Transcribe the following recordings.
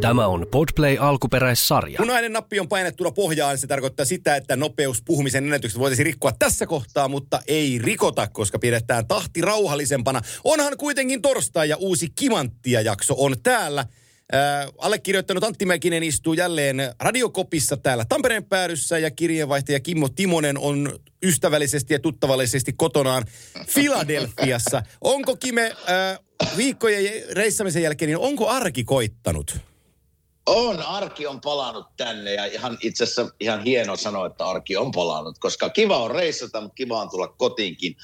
Tämä on Podplay alkuperäissarja. Punainen nappi on painettuna pohjaan. Se tarkoittaa sitä, että nopeus puhumisen ennätykset voitaisiin rikkoa tässä kohtaa, mutta ei rikota, koska pidetään tahti rauhallisempana. Onhan kuitenkin torstai ja uusi Kimanttia jakso on täällä. Äh, allekirjoittanut Antti Mäkinen istuu jälleen radiokopissa täällä Tampereen päädyssä ja kirjeenvaihtaja Kimmo Timonen on ystävällisesti ja tuttavallisesti kotonaan Filadelfiassa. Onko Kime äh, viikkojen reissamisen jälkeen, niin onko arki koittanut? On, arki on palannut tänne ja ihan itse asiassa ihan hieno sanoa, että arki on palannut, koska kiva on reissata, mutta kiva on tulla kotiinkin.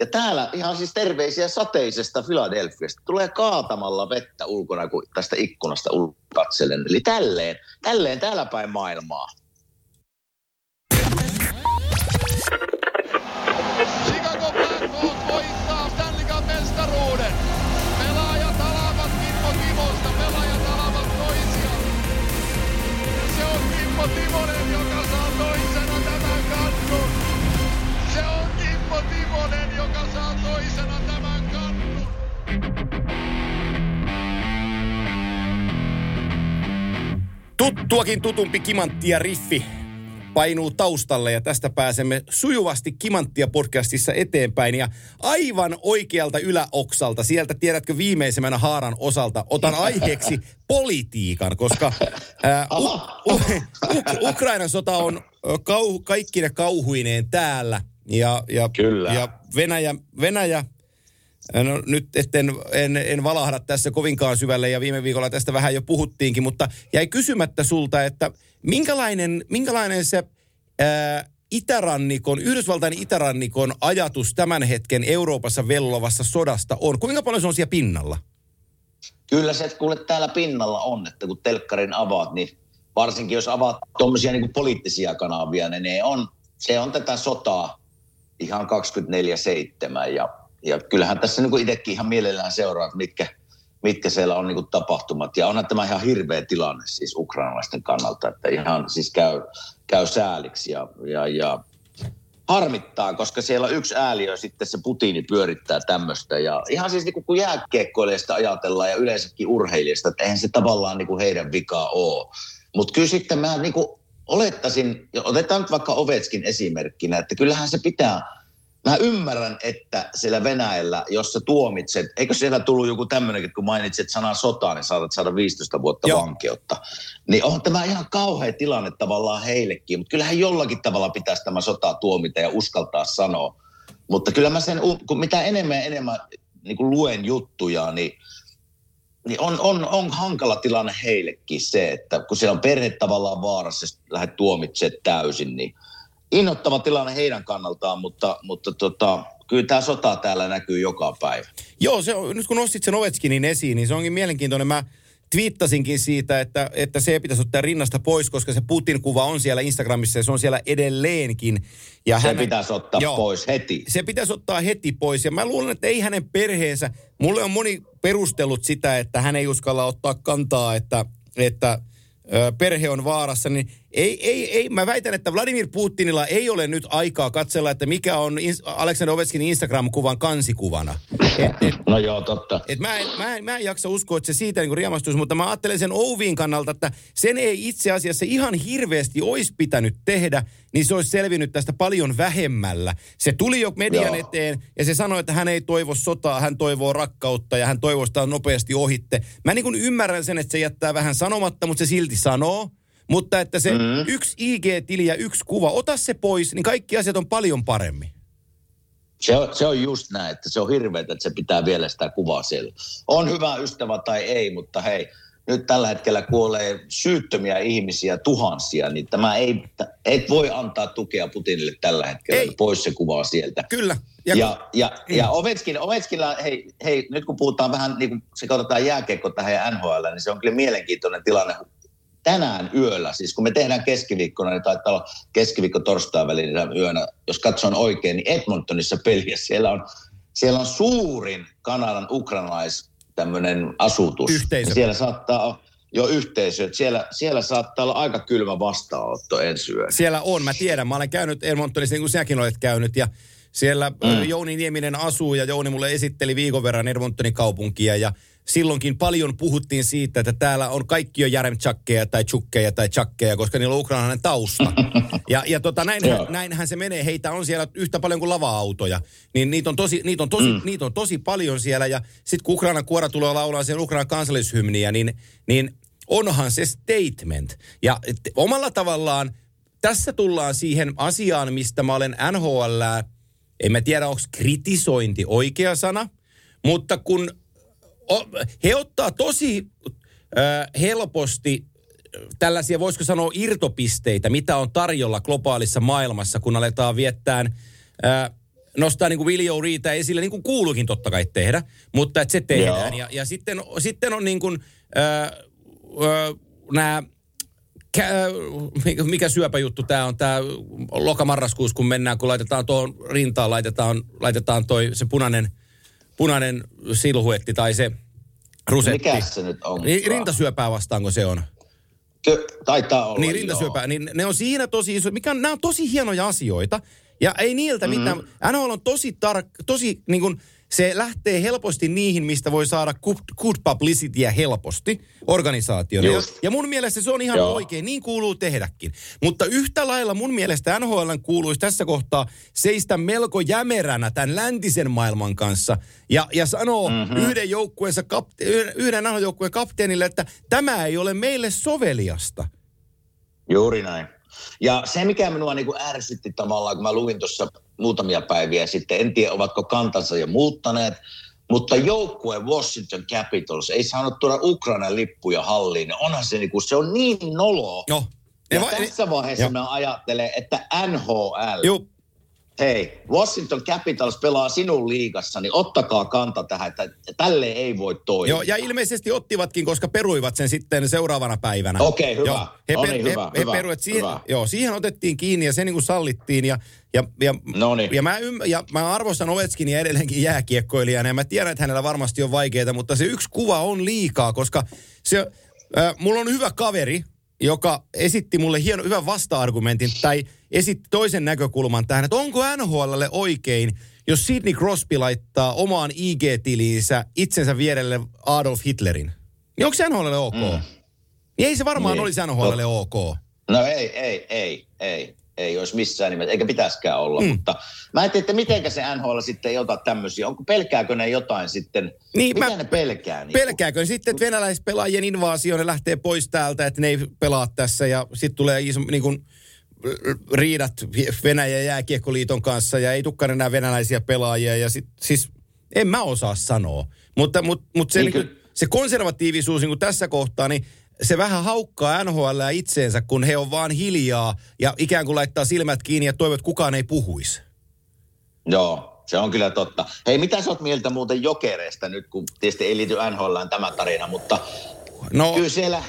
Ja täällä ihan siis terveisiä sateisesta Filadelfiasta. Tulee kaatamalla vettä ulkona, kun tästä ikkunasta katselen. Eli tälleen, tälleen täällä päin maailmaa. Toisena tämän kannun. Tuttuakin tutumpi kimantti ja riffi painuu taustalle ja tästä pääsemme sujuvasti Kimanttia podcastissa eteenpäin ja aivan oikealta yläoksalta, sieltä tiedätkö viimeisemmänä haaran osalta, otan aiheeksi politiikan, koska ää, u, u, u, Ukrainan sota on kau, kaikkine kauhuineen täällä ja, ja, Kyllä. ja Venäjä, Venäjä No nyt etten, en, en valahda tässä kovinkaan syvälle ja viime viikolla tästä vähän jo puhuttiinkin, mutta jäi kysymättä sulta, että minkälainen, minkälainen se ää, itärannikon, Yhdysvaltain itärannikon ajatus tämän hetken Euroopassa vellovassa sodasta on? Kuinka paljon se on siellä pinnalla? Kyllä se, että kuule täällä pinnalla on, että kun telkkarin avaat, niin varsinkin jos avaat tuommoisia niin poliittisia kanavia, niin ne on, se on tätä sotaa ihan 24-7 ja ja kyllähän tässä niin itsekin ihan mielellään seuraa, että mitkä, mitkä siellä on niin tapahtumat. Ja onhan tämä ihan hirveä tilanne siis ukrainalaisten kannalta, että ihan siis käy, käy sääliksi ja, ja, ja harmittaa, koska siellä on yksi ääliö sitten se Putini pyörittää tämmöistä. Ja ihan siis niin kun jääkiekkoilijasta ajatellaan ja yleensäkin urheilijasta, että eihän se tavallaan niin heidän vikaa ole. Mutta kyllä sitten mä niin olettaisin, otetaan nyt vaikka Ovetskin esimerkkinä, että kyllähän se pitää Mä ymmärrän, että siellä Venäjällä, jos sä tuomitset, eikö siellä tullut joku tämmöinen, kun mainitsit sanan sotaa, niin saatat saada 15 vuotta Joo. vankeutta. Niin on tämä ihan kauhea tilanne tavallaan heillekin, mutta kyllähän jollakin tavalla pitäisi tämä sota tuomita ja uskaltaa sanoa. Mutta kyllä mä sen, kun mitä enemmän ja enemmän niin kuin luen juttuja, niin, niin on, on, on hankala tilanne heillekin se, että kun siellä on perhe tavallaan vaarassa, lähdet tuomitsemaan täysin, niin – innoittava tilanne heidän kannaltaan, mutta, mutta tota, kyllä tämä sota täällä näkyy joka päivä. Joo, se on, nyt kun nostit sen Ovechkinin esiin, niin se onkin mielenkiintoinen. Mä twiittasinkin siitä, että, että se pitäisi ottaa rinnasta pois, koska se Putin-kuva on siellä Instagramissa ja se on siellä edelleenkin. Ja se hänen, pitäisi ottaa joo, pois heti. Se pitäisi ottaa heti pois ja mä luulen, että ei hänen perheensä, mulle on moni perustellut sitä, että hän ei uskalla ottaa kantaa, että, että perhe on vaarassa, niin ei, ei, ei, mä väitän, että Vladimir Putinilla ei ole nyt aikaa katsella, että mikä on Aleksander Oveskin Instagram-kuvan kansikuvana. Et, et, no joo, totta. Et mä, en, mä, en, mä en jaksa uskoa, että se siitä niin riemastuisi, mutta mä ajattelen sen Ouvin kannalta, että sen ei itse asiassa ihan hirveästi olisi pitänyt tehdä, niin se olisi selvinnyt tästä paljon vähemmällä. Se tuli jo median joo. eteen ja se sanoi, että hän ei toivo sotaa, hän toivoo rakkautta ja hän toivoo sitä nopeasti ohitte. Mä niin kuin ymmärrän sen, että se jättää vähän sanomatta, mutta se silti sanoo. Mutta että se mm. yksi IG-tili ja yksi kuva, ota se pois, niin kaikki asiat on paljon paremmin. Se on, se on just näin, että se on hirveä, että se pitää vielä sitä kuvaa siellä. On hyvä ystävä tai ei, mutta hei, nyt tällä hetkellä kuolee syyttömiä ihmisiä tuhansia, niin tämä ei, et voi antaa tukea Putinille tällä hetkellä, ei. pois se kuvaa sieltä. Kyllä. Ja, ja, ja, mm. ja Ovechkin, Ovechkilla, hei, hei, nyt kun puhutaan vähän, niin kun sekoitetaan jääkiekko tähän ja NHL, niin se on kyllä mielenkiintoinen tilanne tänään yöllä, siis kun me tehdään keskiviikkona, niin taitaa olla keskiviikko torstain välillä yönä, jos katson oikein, niin Edmontonissa peliä, siellä on, siellä on suurin Kanadan ukrainalais tämmöinen asutus. Yhteisö. Siellä saattaa jo yhteisö, että siellä, siellä saattaa olla aika kylmä vastaanotto ensi yö. Siellä on, mä tiedän, mä olen käynyt Edmontonissa niin kuin sinäkin olet käynyt ja siellä mm. Jouni Nieminen asuu ja Jouni mulle esitteli viikon verran Edmontonin kaupunkia ja silloinkin paljon puhuttiin siitä, että täällä on kaikki jo Jaremchakkeja tai Chukkeja tai Chakkeja, koska niillä on ukrainalainen tausta. Ja, ja tota, näinhän, Joo. näinhän se menee. Heitä on siellä yhtä paljon kuin lava-autoja. Niin niitä on tosi, niitä on tosi, mm. niitä on tosi paljon siellä. Ja sitten kun Ukrainan kuora tulee laulaa sen Ukrainan kansallishymniä, niin, niin onhan se statement. Ja et, omalla tavallaan tässä tullaan siihen asiaan, mistä mä olen NHL, en mä tiedä onko kritisointi oikea sana, mutta kun he ottaa tosi äh, helposti tällaisia, voisiko sanoa, irtopisteitä, mitä on tarjolla globaalissa maailmassa, kun aletaan viettään, äh, nostaa niin kuin Viljo Riitä esille, niin kuin kuuluukin totta kai tehdä, mutta että se tehdään. Joo. Ja, ja sitten, sitten on niin kuin, äh, äh, nämä mikä, syöpäjuttu tämä on, tämä lokamarraskuussa, kun mennään, kun laitetaan tuohon rintaan, laitetaan, laitetaan toi se punainen, punainen silhuetti tai se rusetti. Mikä se nyt on? Niin, rintasyöpää vastaanko se on? Ky- taitaa olla, Niin rintasyöpää, niin ne on siinä tosi iso, mikä on, nämä on tosi hienoja asioita. Ja ei niiltä Mm-hmm. mitään, NHL on tosi tark, tosi niin kuin, se lähtee helposti niihin, mistä voi saada good, good publicityä helposti organisaatiolle. Ja, Just. ja mun mielestä se on ihan Joo. oikein, niin kuuluu tehdäkin. Mutta yhtä lailla mun mielestä NHL kuuluisi tässä kohtaa seistä melko jämeränä tämän läntisen maailman kanssa ja, ja sanoo mm-hmm. yhden joukkueensa kapte- yhden, NHL-joukkueen kapteenille, että tämä ei ole meille soveliasta. Juuri näin. Ja se, mikä minua niin kuin ärsytti tavallaan, kun mä luin tuossa muutamia päiviä sitten, en tiedä ovatko kantansa jo muuttaneet, mutta joukkue Washington Capitals ei saanut tuoda Ukrainan lippuja halliin. Onhan se, niin kuin, se on niin noloa. No. Ja va- tässä vaiheessa Joo. mä ajattelen, että NHL, Joo, hei, Washington Capitals pelaa sinun liigassa, niin ottakaa kanta tähän, että tälle ei voi toimia. Joo, ja ilmeisesti ottivatkin, koska peruivat sen sitten seuraavana päivänä. Okei, hyvä. Joo, he, No per, niin, he, hyvä, he hyvä, peruivat siihen, hyvä. joo, siihen otettiin kiinni ja se niin kuin sallittiin. Ja, ja, ja, Noniin. ja, mä, ymm, ja mä arvostan Ovechkinia edelleenkin jääkiekkoilijana ja mä tiedän, että hänellä varmasti on vaikeaa, mutta se yksi kuva on liikaa, koska se, äh, mulla on hyvä kaveri, joka esitti mulle hieno, hyvän vasta-argumentin tai esitti toisen näkökulman tähän, että onko NHLlle oikein, jos Sidney Crosby laittaa omaan IG-tiliinsä itsensä vierelle Adolf Hitlerin. Niin onko se NHLlle ok? Mm. Niin ei se varmaan Niin. olisi NHLlle ok. No ei, ei, ei, ei. Ei olisi missään nimessä, eikä pitäisikään olla. Mm. Mutta mä en tiedä, että mitenkä se NHL sitten ei ota tämmöisiä. Onko pelkääkö ne jotain sitten? Niin, Mitä mä- ne pelkää? Niin Pelkääkö ne sitten, että venäläispelaajien invaasio, ne lähtee pois täältä, että ne ei pelaa tässä ja sitten tulee iso, niin kuin, riidat Venäjän jääkiekkoliiton kanssa ja ei tukkaan enää venäläisiä pelaajia ja sit, siis en mä osaa sanoa. Mutta, mutta, mutta se, Niin niin ky- se konservatiivisuus niin kuin tässä kohtaa, niin se vähän haukkaa NHL itseensä, kun he on vaan hiljaa ja ikään kuin laittaa silmät kiinni ja toivot, että kukaan ei puhuisi. Joo, se on kyllä totta. Hei, mitä sä oot mieltä muuten jokereista nyt, kun tietysti ei liity NHLään tämä tarina, mutta No, kyllä siellä,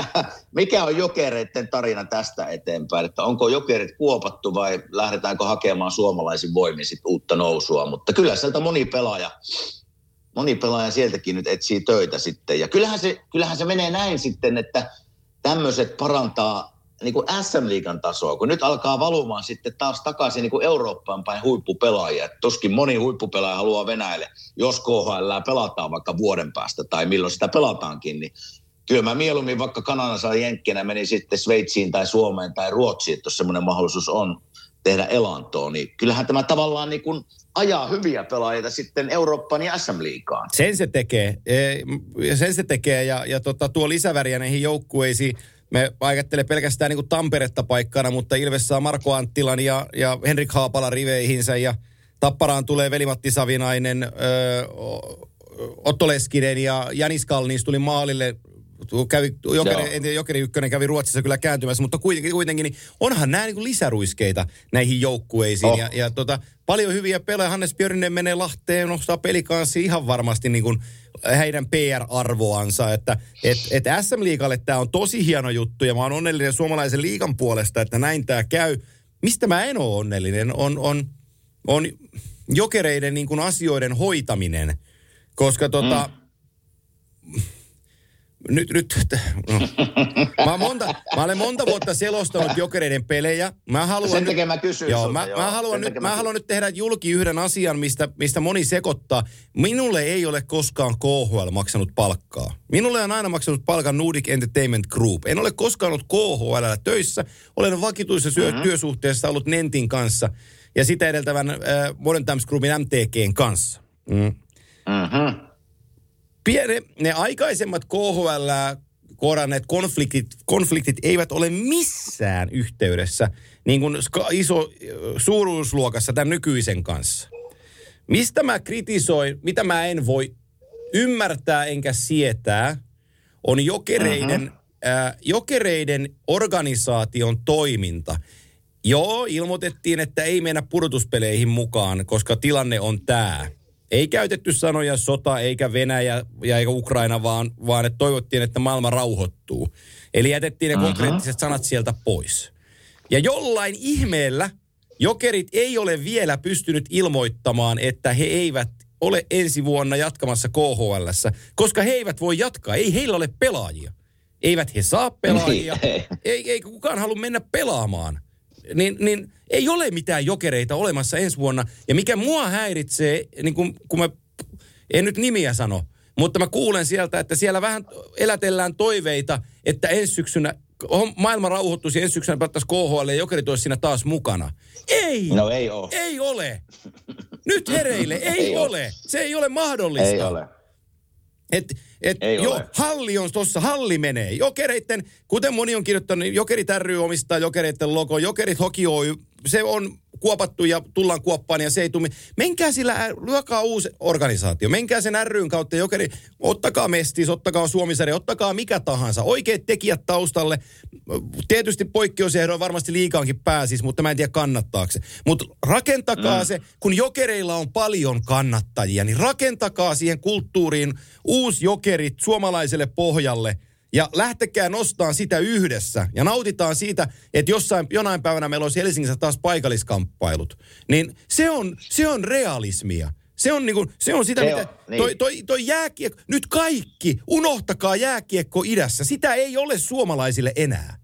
mikä on jokereiden tarina tästä eteenpäin? Että onko jokerit kuopattu vai lähdetäänkö hakemaan suomalaisin voimin sit uutta nousua? Mutta kyllä sieltä moni pelaaja, moni pelaaja sieltäkin nyt etsii töitä sitten. Ja kyllähän se, kyllähän se menee näin sitten, että tämmöiset parantaa niin kuin SM-liigan tasoa, kun nyt alkaa valumaan sitten taas takaisin niin kuin Eurooppaan päin huippupelaajia. Et Tuskin moni huippupelaaja haluaa Venäjälle, jos KHL pelataan vaikka vuoden päästä tai milloin sitä pelataankin, niin kyllä mä mieluummin vaikka Kanadassa jenkkinä meni sitten Sveitsiin tai Suomeen tai Ruotsiin, että jos semmoinen mahdollisuus on tehdä elantoa, niin kyllähän tämä tavallaan niin kuin ajaa hyviä pelaajia sitten Eurooppaan ja SM-liigaan. Sen se tekee. E, Sen se tekee ja, ja tota, tuo lisäväriä näihin joukkueisiin. Me ajattele pelkästään niin Tamperetta paikkana, mutta Ilves saa Marko Anttilan ja, ja Henrik Haapala riveihinsä ja Tapparaan tulee Veli-Matti Savinainen, ö, Otto Leskinen ja Janis Kalniis tuli maalille. Kävi, jokeri, Joo. en tiedä, Jokeri Ykkönen kävi Ruotsissa kyllä kääntymässä, mutta kuitenkin, kuitenkin niin onhan nämä niin lisäruiskeita näihin joukkueisiin. Oh. Ja, ja tota, paljon hyviä pelejä. Hannes Björninen menee Lahteen, nostaa pelikanssi ihan varmasti niin kuin heidän PR-arvoansa. Että et, et SM-liigalle tämä on tosi hieno juttu ja mä oon onnellinen suomalaisen liigan puolesta, että näin tämä käy. Mistä mä en ole onnellinen on, on, on jokereiden niin kuin asioiden hoitaminen. Koska tota, nyt, nyt, no. mä, monta, mä olen monta vuotta selostanut jokereiden pelejä. Mä haluan Sen nyt, takia mä kysyin joo, sulta, mä, joo. mä, haluan nyt, mä mä haluan nyt tehdä julki yhden asian, mistä, mistä moni sekoittaa. Minulle ei ole koskaan KHL maksanut palkkaa. Minulle on aina maksanut palkan Nordic Entertainment Group. En ole koskaan ollut KHL töissä. Olen vakituisessa mm-hmm. työsuhteessa ollut Nentin kanssa ja sitä edeltävän äh, Modern Times Groupin MTGn kanssa. Mm. Mm-hmm. Piene, ne aikaisemmat KHL kohdanneet konfliktit, konfliktit eivät ole missään yhteydessä niin kuin ska, iso suuruusluokassa tämän nykyisen kanssa. Mistä mä kritisoin, mitä mä en voi ymmärtää enkä sietää, on jokereiden, mm-hmm. äh, jokereiden organisaation toiminta. Joo, ilmoitettiin, että ei mennä pudotuspeleihin mukaan, koska tilanne on tämä. Ei käytetty sanoja sota, eikä Venäjä ja eikä Ukraina, vaan, vaan että toivottiin, että maailma rauhoittuu. Eli jätettiin ne Mhm. konkreettiset sanat sieltä pois. Ja jollain ihmeellä jokerit ei ole vielä pystynyt ilmoittamaan, että he eivät ole ensi vuonna jatkamassa KHLssä, koska he eivät voi jatkaa. Ei heillä ole pelaajia. Eivät he saa pelaajia. Niin, ei. Ei, ei kukaan halua mennä pelaamaan. Niin, niin ei ole mitään jokereita olemassa ensi vuonna. Ja mikä mua häiritsee, niin kun, kun mä, en nyt nimiä sano, mutta mä kuulen sieltä, että siellä vähän elätellään toiveita, että ensi syksynä maailma rauhoittuisi ensi syksynä päättäisiin KHL ja jokerit olisi siinä taas mukana. Ei! No ei ole. Ei ole! Nyt hereille, ei, Ei ole. ole. Se ei ole mahdollista. Ei ole. Et, et Ei jo, ole. halli on tuossa, halli menee. Jokereitten, kuten moni on kirjoittanut, niin Jokerit ry omistaa Jokereitten logo. Jokerit Hoki Oy, se on kuopattu ja tullaan kuoppaan ja se ei tule. Menkää sillä, lyökää uusi organisaatio. Menkää sen ryn kautta jokeri, ottakaa Mestis, ottakaa Suomisari, ottakaa mikä tahansa. Oikeat tekijät taustalle. Tietysti poikkeusehdoin varmasti liikaankin pääsis, mutta mä en tiedä kannattaako se. Mutta rakentakaa mm. se, kun jokereilla on paljon kannattajia, niin rakentakaa siihen kulttuuriin uusi jokerit suomalaiselle pohjalle – ja lähtekää nostaa sitä yhdessä ja nautitaan siitä, että jossain, jonain päivänä meillä olisi Helsingissä taas paikalliskamppailut. Niin se on, se on realismia. Se on, niinku, se on sitä, Se mitä... on, niin. toi, toi, toi jääkiekko... Nyt kaikki, unohtakaa jääkiekko idässä. Sitä ei ole suomalaisille enää.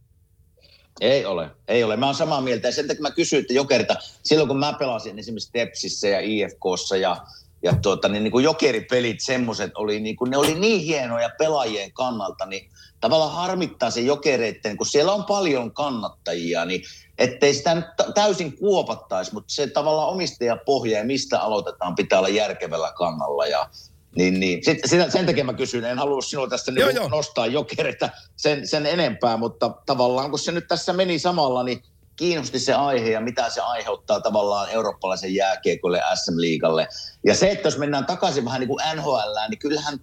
Ei ole, ei ole. Mä oon samaa mieltä. Ja sen takia mä kysyin, että jokerita, silloin kun mä pelasin esimerkiksi Tepsissä ja IFKssa ja, ja tuota, niin, niin kuin jokeripelit, semmoiset oli, niin kuin, ne oli niin hienoja pelaajien kannalta, niin tavallaan harmittaa se jokereitten, kun siellä on paljon kannattajia, niin ettei sitä nyt tä- täysin kuopattaisi, mutta se tavallaan omistajapohja ja mistä aloitetaan pitää olla järkevällä kannalla ja niin, niin. Sitten, sitä, sen takia mä kysyn, en halua sinua tästä Joo, niin joo. nostaa jokerita sen, sen enempää, mutta tavallaan kun se nyt tässä meni samalla, niin kiinnosti se aihe ja mitä se aiheuttaa tavallaan eurooppalaisen jääkiekolle SM-liigalle. Ja se, että jos mennään takaisin vähän niin kuin NHL, niin kyllähän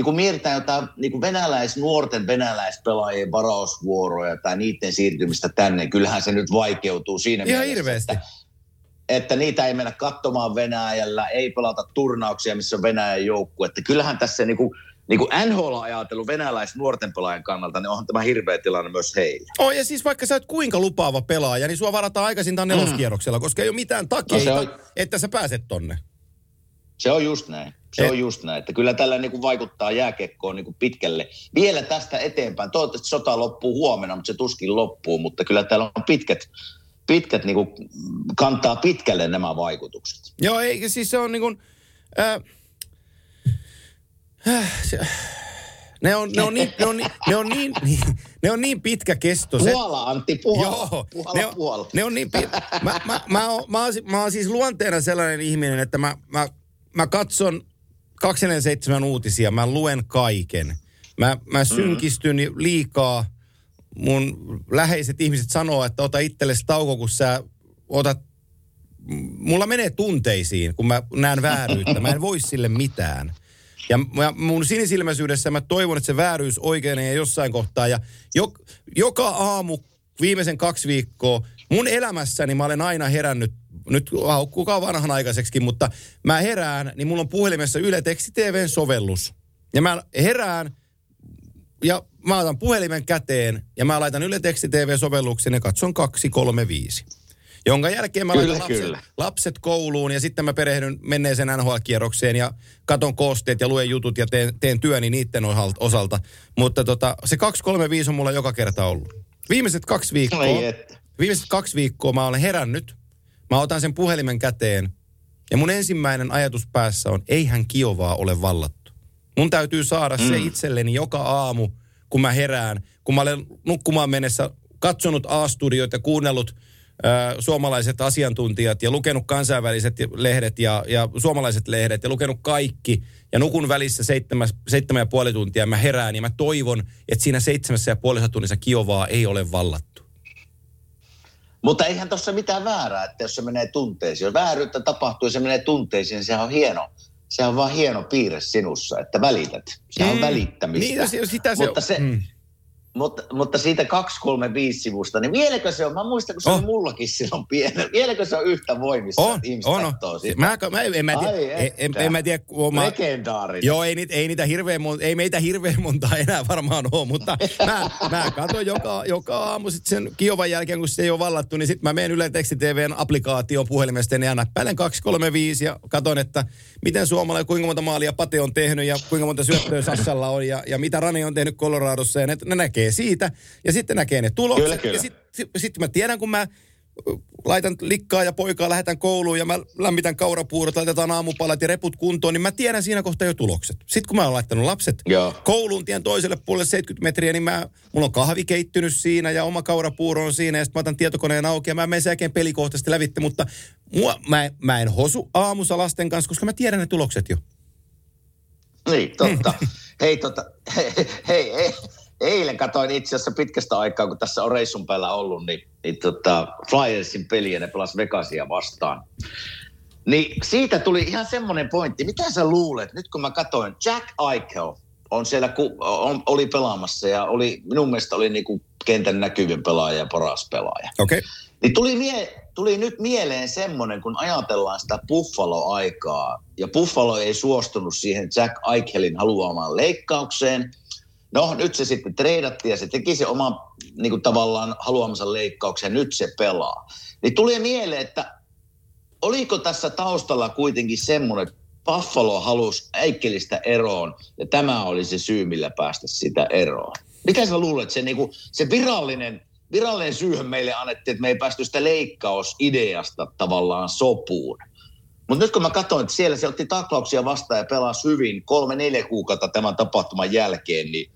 niin kun mietitään jotain niin kuin venäläis, nuorten venäläispelaajien varausvuoroja tai niiden siirtymistä tänne, kyllähän se nyt vaikeutuu siinä Ihan mielessä, hirveästi. Että, että niitä ei mennä katsomaan Venäjällä, ei pelata turnauksia, missä on Venäjän joukkue. Että kyllähän tässä niin kuin, niin kuin NHL ajatellut venäläis nuorten pelaajien kannalta, niin onhan tämä hirveä tilanne myös heille. Oh, ja siis vaikka sä oot kuinka lupaava pelaaja, niin sua varataan aikaisintaan neloskierroksella, koska ei ole mitään takeita, No se on- että sä pääset tonne. Se on just näin. Se Et- on just näin, että kyllä tällä niin kuin vaikuttaa jääkiekkoon niin kuin pitkälle. Vielä tästä eteenpäin. Toivottavasti sota loppuu huomenna, mutta se tuskin loppuu. Mutta kyllä täällä on pitkät, pitkät niin kuin, kantaa pitkälle nämä vaikutukset. Joo, ei, siis se on niin kuin, äh, äh, se, ne on, ne on niin, ne on, niin- ne on niin, ne on niin pitkä kesto. Se, Puola, Antti, puola. Joo, puola, ne on, puola. ne on niin pit... mä, mä, mä, oon, mä, oon, mä oon siis luonteena sellainen ihminen, että mä, mä, mä katson 247 uutisia, mä luen kaiken. Mä, mä synkistyn liikaa. Mun läheiset ihmiset sanoo, että ota itsellesi tauko, kun sä otat... Mulla menee tunteisiin, kun mä näen vääryyttä. Mä en voi sille mitään. Ja mun sinisilmäisyydessä mä toivon, että se vääryys oikeenee jossain kohtaa. Ja jo, joka aamu viimeisen kaksi viikkoa mun elämässäni mä olen aina herännyt, nyt haukkukaa vanhanaikaiseksi, mutta mä herään, niin mulla on puhelimessa Yle Teksti TVn sovellus. Ja mä herään ja mä otan puhelimen käteen ja mä laitan Yle Teksti TV-sovelluksen ja katson 2, 3, 5. Jonka jälkeen mä Kyllä, laitan lapset, kyllä. lapset kouluun ja sitten mä perehdyn menneeseen NHL-kierrokseen ja katon koosteet ja luen jutut ja teen, teen työni niiden osalta-. Mutta tota, se 235 on mulla joka kerta ollut. Viimeiset kaksi viikkoa, viimeiset kaksi viikkoa mä olen herännyt. Mä otan sen puhelimen käteen ja mun ensimmäinen ajatus päässä on, eihän Kiovaa ole vallattu. Mun täytyy saada mm. se itselleni joka aamu, kun mä herään, kun mä olen nukkumaan mennessä katsonut A-studioita ja kuunnellut suomalaiset asiantuntijat ja lukenut kansainväliset lehdet ja, ja suomalaiset lehdet ja lukenut kaikki. Ja nukun välissä seitsemän, seitsemän ja puoli tuntia mä herään ja mä toivon, että siinä seitsemässä ja puolessa tunnissa Kiovaa ei ole vallattu. Mutta eihän tuossa mitään väärää, että jos se menee tunteisiin. Jos vääryyttä tapahtuu ja se menee tunteisiin, niin sehän on hieno. Se on vaan hieno piirre sinussa, että välität. Se on Mm. välittämistä. Niin, sitä se mutta, se. Mm. Mutta, mutta siitä 235 sivusta, niin vieläkö se on, mä muistan, kun se Oh. oli mullakin silloin pieni, vieläkö se on yhtä voimissa, On, että ihmiset on, on. katsoo sitä? Mä, mä, en, mä, tiedä, Ai en, en, mä tiedä, kun mä, Legendaarinen. Joo, ei niitä, ei niitä hirveän monta, ei meitä hirveän montaa enää varmaan ole, mutta mä, mä katson joka, joka aamu sit sen Kiovan jälkeen, kun se ei ole vallattu, niin sitten mä menen Yle Teksti TVn applikaatioon puhelimesta ja näppäilen 235 ja katon, että miten suomalainen, kuinka monta maalia Pate on tehnyt ja kuinka monta syöttöä Sassalla on ja, ja mitä Rani on tehnyt Coloradossa ja ne, ne näkee siitä ja sitten näkee ne tulokset. Kyllä, kyllä. Ja sitten sit, sit mä tiedän, kun mä laitan likkaa ja poikaa, lähetän kouluun ja mä lämmitän kaurapuurot, laitetaan aamupalat ja reput kuntoon, niin mä tiedän siinä kohtaa jo tulokset. Sitten kun mä oon laittanut lapset Joo. kouluun tien toiselle puolelle 70 metriä, niin mä, mulla on kahvi keittynyt siinä ja oma kaurapuuro on siinä ja sitten mä otan tietokoneen auki ja mä menen sen jälkeen pelikohtaisesti lävitte, mutta mua, mä, mä en hosu aamussa lasten kanssa, koska mä tiedän ne tulokset jo. Niin, totta. hei, tota, hei, hei, hei, eilen katoin itse asiassa pitkästä aikaa, kun tässä on reissun päällä ollut, niin, niin tota, Flyersin peliä ne pelas Vegasia vastaan. Niin siitä tuli ihan semmoinen pointti. Mitä sä luulet, nyt kun mä katoin, Jack Eichel on siellä, ku, on, oli pelaamassa ja oli, minun mielestä oli niinku kentän näkyvin pelaaja ja paras pelaaja. Okei. Okay. Niin tuli, mie- tuli nyt mieleen semmoinen, kun ajatellaan sitä Buffalo-aikaa, ja Buffalo ei suostunut siihen Jack Eichelin haluamaan leikkaukseen. No, nyt se sitten treidattiin ja se teki se oman niin kuin tavallaan haluamansa leikkauksen, nyt se pelaa. Niin tuli mieleen, että oliko tässä taustalla kuitenkin semmoinen, että Buffalo halusi Eichelistä eroon, ja tämä oli se syy, millä päästä sitä eroon. Mikä sä luulet, se, niinku, se virallinen, virallinen syyhän meille annettiin, että me ei päästy sitä leikkausideasta tavallaan sopuun. Mutta nyt kun mä katsoin, että siellä se otti taklauksia vastaan ja pelasi hyvin kolme-neljä kuukautta tämän tapahtuman jälkeen, niin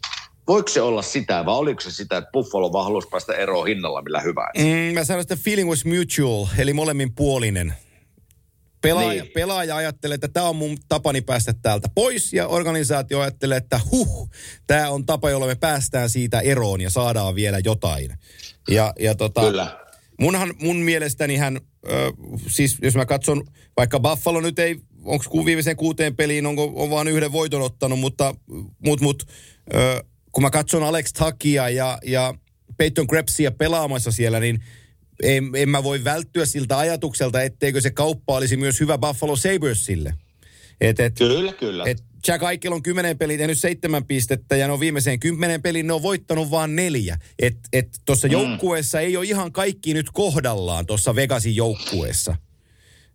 voiko se olla sitä vai oliko se sitä, että Buffalo vaan halusi päästä eroon hinnalla millä hyvää? Mm, mä sanon, että feeling was mutual, eli molemminpuolinen. Pelaaja, niin. Niin. pelaaja ajattelee, että tämä on mun tapani päästä täältä pois, ja organisaatio ajattelee, että huh, tämä on tapa, jolla me päästään siitä eroon ja saadaan vielä jotain. Ja, ja tota, Kyllä. Munhan, mun mielestäni hän, ö, siis jos mä katson, vaikka Buffalo nyt ei, onko viimeiseen kuuteen peliin, onko on vaan yhden voiton ottanut, mutta mut, mut, ö, kun mä katson Alex Takia ja, ja Peyton Krebsia pelaamassa siellä, niin en, en mä voi välttyä siltä ajatukselta, etteikö se kauppa olisi myös hyvä Buffalo Sabresille. Et, et, Kyllä, kyllä. et Jack Eichel on kymmenen peliä tehnyt seitsemän pistettä ja ne on viimeiseen kymmenen peliin, ne on voittanut vaan neljä. Et, et tuossa mm. joukkueessa ei ole ihan kaikki nyt kohdallaan tuossa Vegasin joukkueessa.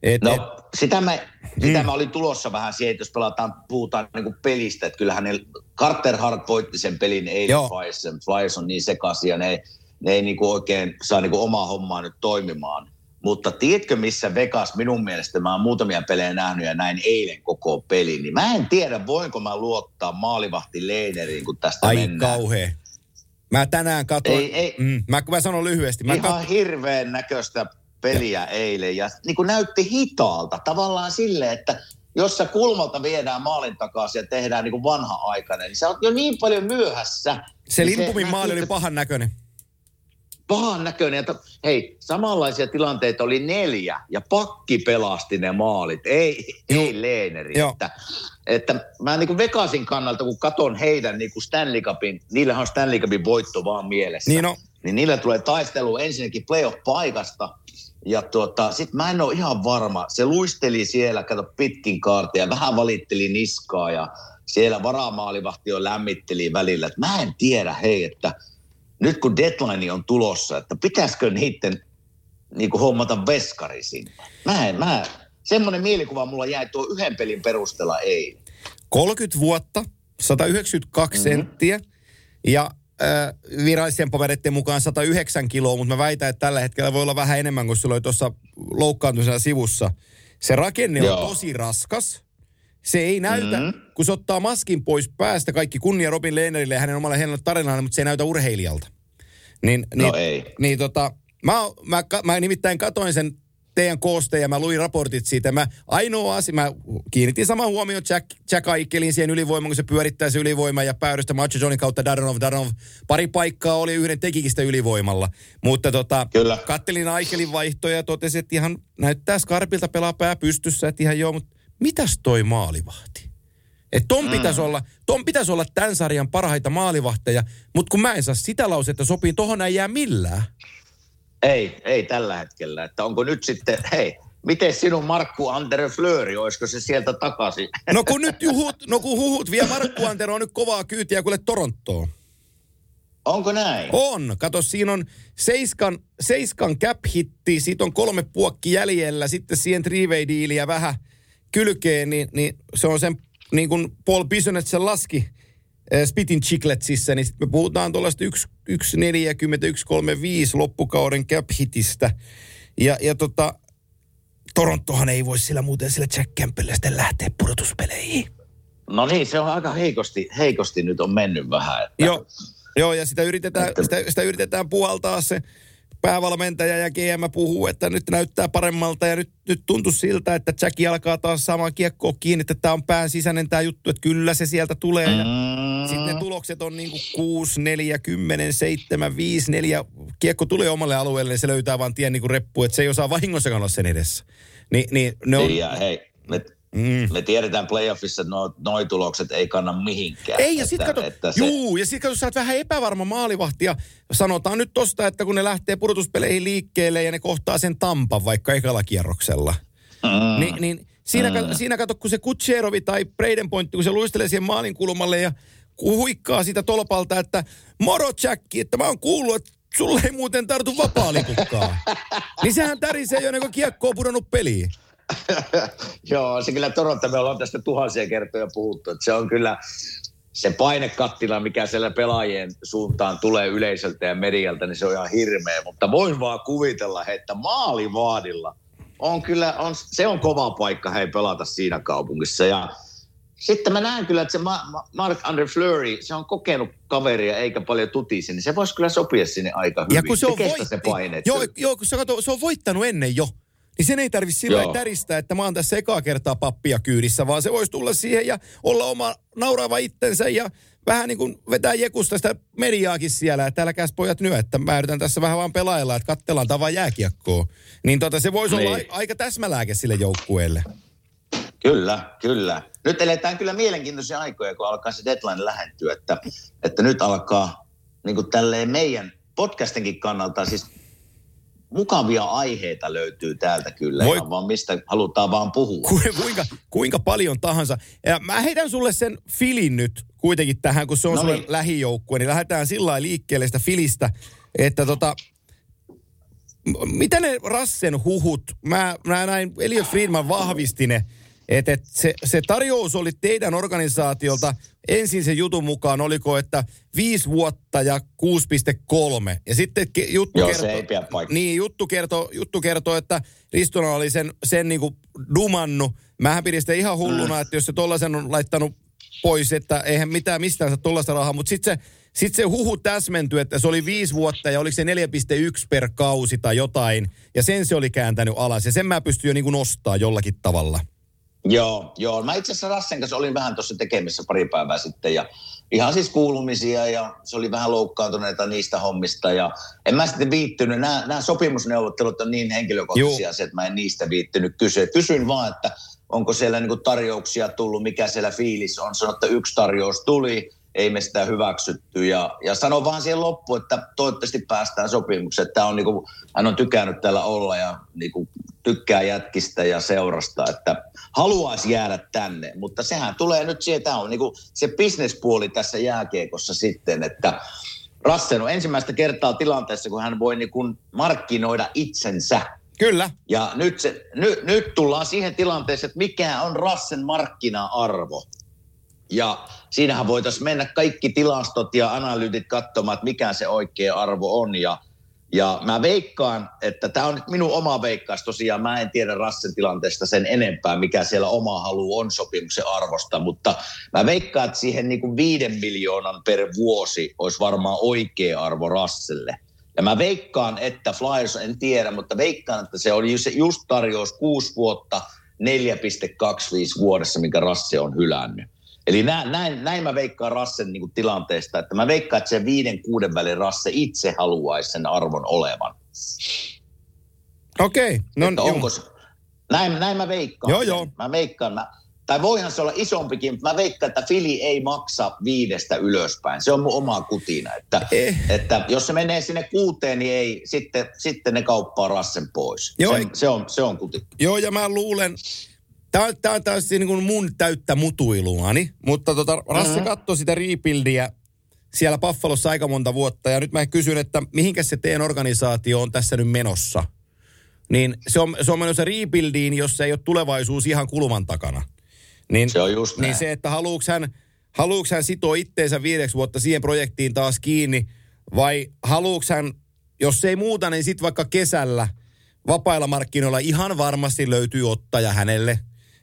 Et, No, et, sitä mä, sitä mä olin tulossa vähän siihen, että jos pelataan, puhutaan niin pelistä, että kyllähän ne, Carter Hart voitti sen pelin eilen. Flyers, Flyers on niin sekaisin ja ne, ne ei niin kuin oikein saa niin kuin omaa hommaa nyt toimimaan. Mutta tiedätkö, missä Vegas minun mielestä, mä oon muutamia pelejä nähnyt ja näin eilen koko pelin, niin mä en tiedä, voinko mä luottaa maalivahti Leineriin, kun tästä ai mennään. kauhea. Mä tänään katsoin, Ei, ei. Mm, mä, mä sanon lyhyesti. Mä Ihan kat- hirveän näköistä peliä eilen ja niin kuin näytti hitaalta. Tavallaan silleen, että jos sä kulmalta viedään maalin takaisin ja tehdään niin kuin vanha-aikainen, niin sä oot jo niin paljon myöhässä. se Niin näkyy, maali oli pahan näköinen. Pahan näköinen. Että, hei, samanlaisia tilanteita oli neljä ja pakki pelasti ne maalit. Ei, Joo. ei Leeneri. Joo. Että, että mä niin kuin Vegasin kannalta, kun katon heidän niin kuin Stanley Cupin, niillähän on Stanley Cupin voitto vaan mielessä Niin on. niin niillä tulee taistelu ensinnäkin playoff-paikasta. Ja tuota, sit mä en ole ihan varma. Se luisteli siellä, kato pitkin kaartia, vähän valitteli niskaa ja siellä varamaalivahti jo lämmitteli välillä. Et mä en tiedä, hei, että nyt kun deadline on tulossa, että pitäisikö niiden niin kuin hommata veskari sinne. Mä en, mä, semmoinen mielikuva mulla jäi tuo yhden pelin perusteella ei. 30 vuotta, 192 mm-hmm. senttiä ja äh, virallisen papereiden mukaan 109 kiloa, mutta mä väitän, että tällä hetkellä voi olla vähän enemmän kuin sulla oli tuossa loukkaantumisella sivussa. Se rakenne Joo. on tosi raskas. Se ei näytä, mm-hmm. kun se ottaa maskin pois päästä, kaikki kunnia Robin Lehnerille ja hänen omalle hienolle tarinalle, mutta se ei näytä urheilijalta. Niin, no niin, ei. Niin tota, mä, mä, mä nimittäin katoin sen teidän kooste ja mä luin raportit siitä. Mä ainoa asia, mä kiinnitin saman huomioon Jack, Jack Aikelin siihen ylivoimaan, kun se pyörittää se ylivoima ja päädystä Macho Johnin kautta Daronov, Daronov. Pari paikkaa oli yhden tekikistä ylivoimalla. Mutta tota, Kyllä. kattelin Aikelin vaihtoja ja totesin, että ihan näyttää Skarpilta pelaa pää pystyssä, että ihan joo, mutta mitäs toi maalivahti? Et ton, mm. pitäisi olla, ton pitäisi olla tämän sarjan parhaita maalivahteja, mutta kun mä en saa sitä lausetta sopii, tohon ei jää millään. Ei, ei tällä hetkellä. Että onko nyt sitten, hei, miten sinun Markku Andere Flööri, olisiko se sieltä takaisin? No kun nyt juhut, no kun huhut vie Markku Antero on nyt kovaa kyytiä kuule Torontoon. Onko näin? On. Kato, siinä on seiskan, seiskan cap-hitti, siitä on kolme puokki jäljellä, sitten siihen ja vähän kylkeen, niin, niin se on sen, niin kuin Paul Bisonet sen laski, äh, Spitin Chicletsissä, niin sitten me puhutaan tuollaista 1.40, 1.35 loppukauden cap-hitistä. Ja, ja tota, Torontohan ei voi sillä muuten sillä Jack Campbellillä sitten lähteä pudotuspeleihin. No niin, se on aika heikosti, heikosti nyt on mennyt vähän. Että... Joo, joo, ja sitä yritetään, että... sitä, sitä yritetään puhaltaa se päävalmentaja ja GM puhuu, että nyt näyttää paremmalta ja nyt, nyt tuntuu siltä, että Jacki alkaa taas saamaan kiekkoa kiinni, että tämä on pään sisäinen tämä juttu, että kyllä se sieltä tulee. Ja Mm. sitten ne tulokset on niin kuin 6, 4, 10, 7, 5, 4. Kiekko tulee omalle alueelle ja se löytää vaan tien niin kuin reppu, että se ei osaa vahingossakaan olla sen edessä. Ni, niin ne on, ja hei, Mm. me tiedetään playoffissa, että no, noi tulokset ei kanna mihinkään. Ei, ja sitten kato, että se- juu, ja sitten kato, sä oot vähän epävarma maalivahti, ja sanotaan nyt tosta, että kun ne lähtee pudotuspeleihin liikkeelle ja ne kohtaa sen Tampan vaikka ekalla kierroksella, Mm. niin, niin siinä, mm. siinä kato, kun se Kutserovi tai Braden Point, kun se luistelee siihen maalin kulmalle ja huikkaa sitä tolpalta, että moro Jacki, että mä oon kuullut, että sulle ei muuten tartu vapaalipukkaa. niin sehän tärisee jo, kun kiekko on pudonnut peliin. Joo, se kyllä Toronto, me ollaan tästä tuhansia kertoja puhuttu, että se on kyllä se painekattila, mikä siellä pelaajien suuntaan tulee yleisöltä ja medialta, niin se on ihan hirveä. Mutta voin vaan kuvitella, he, että maalivaadilla on kyllä, on, se on kova paikka hei pelata siinä kaupungissa. Ja sitten mä näen kyllä, että se Ma- Ma- Mark Andre Fleury, se on kokenut kaveria eikä paljon tutisi, niin se voisi kyllä sopia sinne aika hyvin. Ja kun se on, voitti, ne paineet. joo, joo, kun se, kato, se on voittanut ennen jo. Niin sen ei tarvitse sillä täristää, että mä oon tässä ekaa kertaa pappia kyydissä, vaan se voisi tulla siihen ja olla oma nauraava itsensä ja vähän niin kuin vetää jekusta sitä mediaakin siellä, että älkääs pojat nyt, että mä yritän tässä vähän vaan pelailla, että kattellaan tavaa jääkiekkoa. Niin tota, se voisi olla Niin. a- aika täsmälääke sille joukkueelle. Kyllä, kyllä. Nyt eletään kyllä mielenkiintoisia aikoja, kun alkaa se deadline lähentyä, että, että nyt alkaa niin kuin tälleen meidän podcastinkin kannalta siis mukavia aiheita löytyy täältä kyllä, Voi- vaan mistä halutaan vaan puhua. Ku, kuinka, kuinka paljon tahansa. Ja mä heitän sulle sen filin nyt kuitenkin tähän, kun se on No sulle niin. lähijoukkue, niin lähdetään sillä liikkeelle sitä filistä, että tota, mitä ne Rassen huhut, mä, mä näin, Elliot Friedman vahvisti ne, että et se, se tarjous oli teidän organisaatiolta, ensin se jutun mukaan oliko, että viisi vuotta ja 6,3. Ja sitten juttu Joo, se kertoo, ei pidä niin, juttu kertoo, juttu kertoo että Ristona oli sen, sen niinku dumannu. Mähän pidin sitä ihan hulluna, mm. että jos se tollasen on laittanut pois, että eihän mitään mistään saa tollaista rahaa. Mutta sitten se, sit se huhu täsmentyi, että se oli viisi vuotta ja oliko se 4,1 per kausi tai jotain. Ja sen se oli kääntänyt alas. Ja sen mä pystyin jo niinku nostaa jollakin tavalla. Joo, joo. Mä itse asiassa Rassen kanssa olin vähän tuossa tekemissä pari päivää sitten ja ihan siis kuulumisia ja se oli vähän loukkaantuneita niistä hommista ja en mä sitten viittynyt. Nämä, nämä sopimusneuvottelut on niin henkilökohtaisia se, että mä en niistä viittynyt kysyä. Kysyin vaan, että onko siellä niinku tarjouksia tullut, mikä siellä fiilis on. Sanoin, että yksi tarjous tuli, ei me sitä hyväksytty ja, ja sano vaan siihen loppuun, että toivottavasti päästään sopimukseen. Että on niinku, hän on tykännyt täällä olla ja niinku, tykkää jätkistä ja seurasta, että haluaisi jäädä tänne, mutta sehän tulee nyt siihen, tämä on niinku se bisnespuoli tässä jääkiekossa sitten, että Rassen on ensimmäistä kertaa tilanteessa, kun hän voi niin kuin markkinoida itsensä. Kyllä. Ja nyt, se, nyt, nyt tullaan siihen tilanteeseen, että mikä on Rassen markkina-arvo. Ja siinähän voitaisiin mennä kaikki tilastot ja analyytit katsomaan, että mikä se oikea arvo on. Ja, ja mä veikkaan, että tämä on nyt minun oma veikkaus tosiaan. Mä en tiedä Rassen tilanteesta sen enempää, mikä siellä oma halu on sopimuksen arvosta. Mutta mä veikkaan, että siihen niin kuin viiden miljoonan per vuosi olisi varmaan oikea arvo Rasselle. Ja mä veikkaan, että Flyers, en tiedä, mutta veikkaan, että se oli just, tarjous kuusi vuotta 4,25 vuodessa, minkä Rasse on hylännyt. Eli näin, näin, näin mä veikkaan Rassen niin tilanteesta, että mä veikkaan, että se viiden kuuden välin Rasse itse haluaisi sen arvon olevan. Okei. Okay. No, että onko se, näin, näin mä veikkaan. Joo, sen. joo. Mä veikkaan, mä, tai voihan se olla isompikin, mutta mä veikkaan, että Fili ei maksa viidestä ylöspäin. Se on mun oma kutina. Että, Eh. että jos se menee sinne kuuteen, niin ei, sitten, sitten ne kauppaa Rassen pois. Joo, se, se, on, se on kuti. Joo, ja mä luulen, Tämä on, tää on taas niin kuin mun täyttä mutuiluani, mutta tota, Rasse Mhm. katsoi sitä rebuildia siellä Buffalossa aika monta vuotta, ja nyt mä kysyn, että mihinkä se teidän organisaatio on tässä nyt menossa. Niin se on, se on menossa rebuildiin, jossa ei ole tulevaisuus ihan kulman takana. Niin, Se on just niin näin. se, että haluuks hän, haluuks hän sitoa itteensä viideksi vuotta siihen projektiin taas kiinni, vai haluuks hän, jos ei muuta, niin sitten vaikka kesällä vapailla markkinoilla ihan varmasti löytyy ottaja hänelle.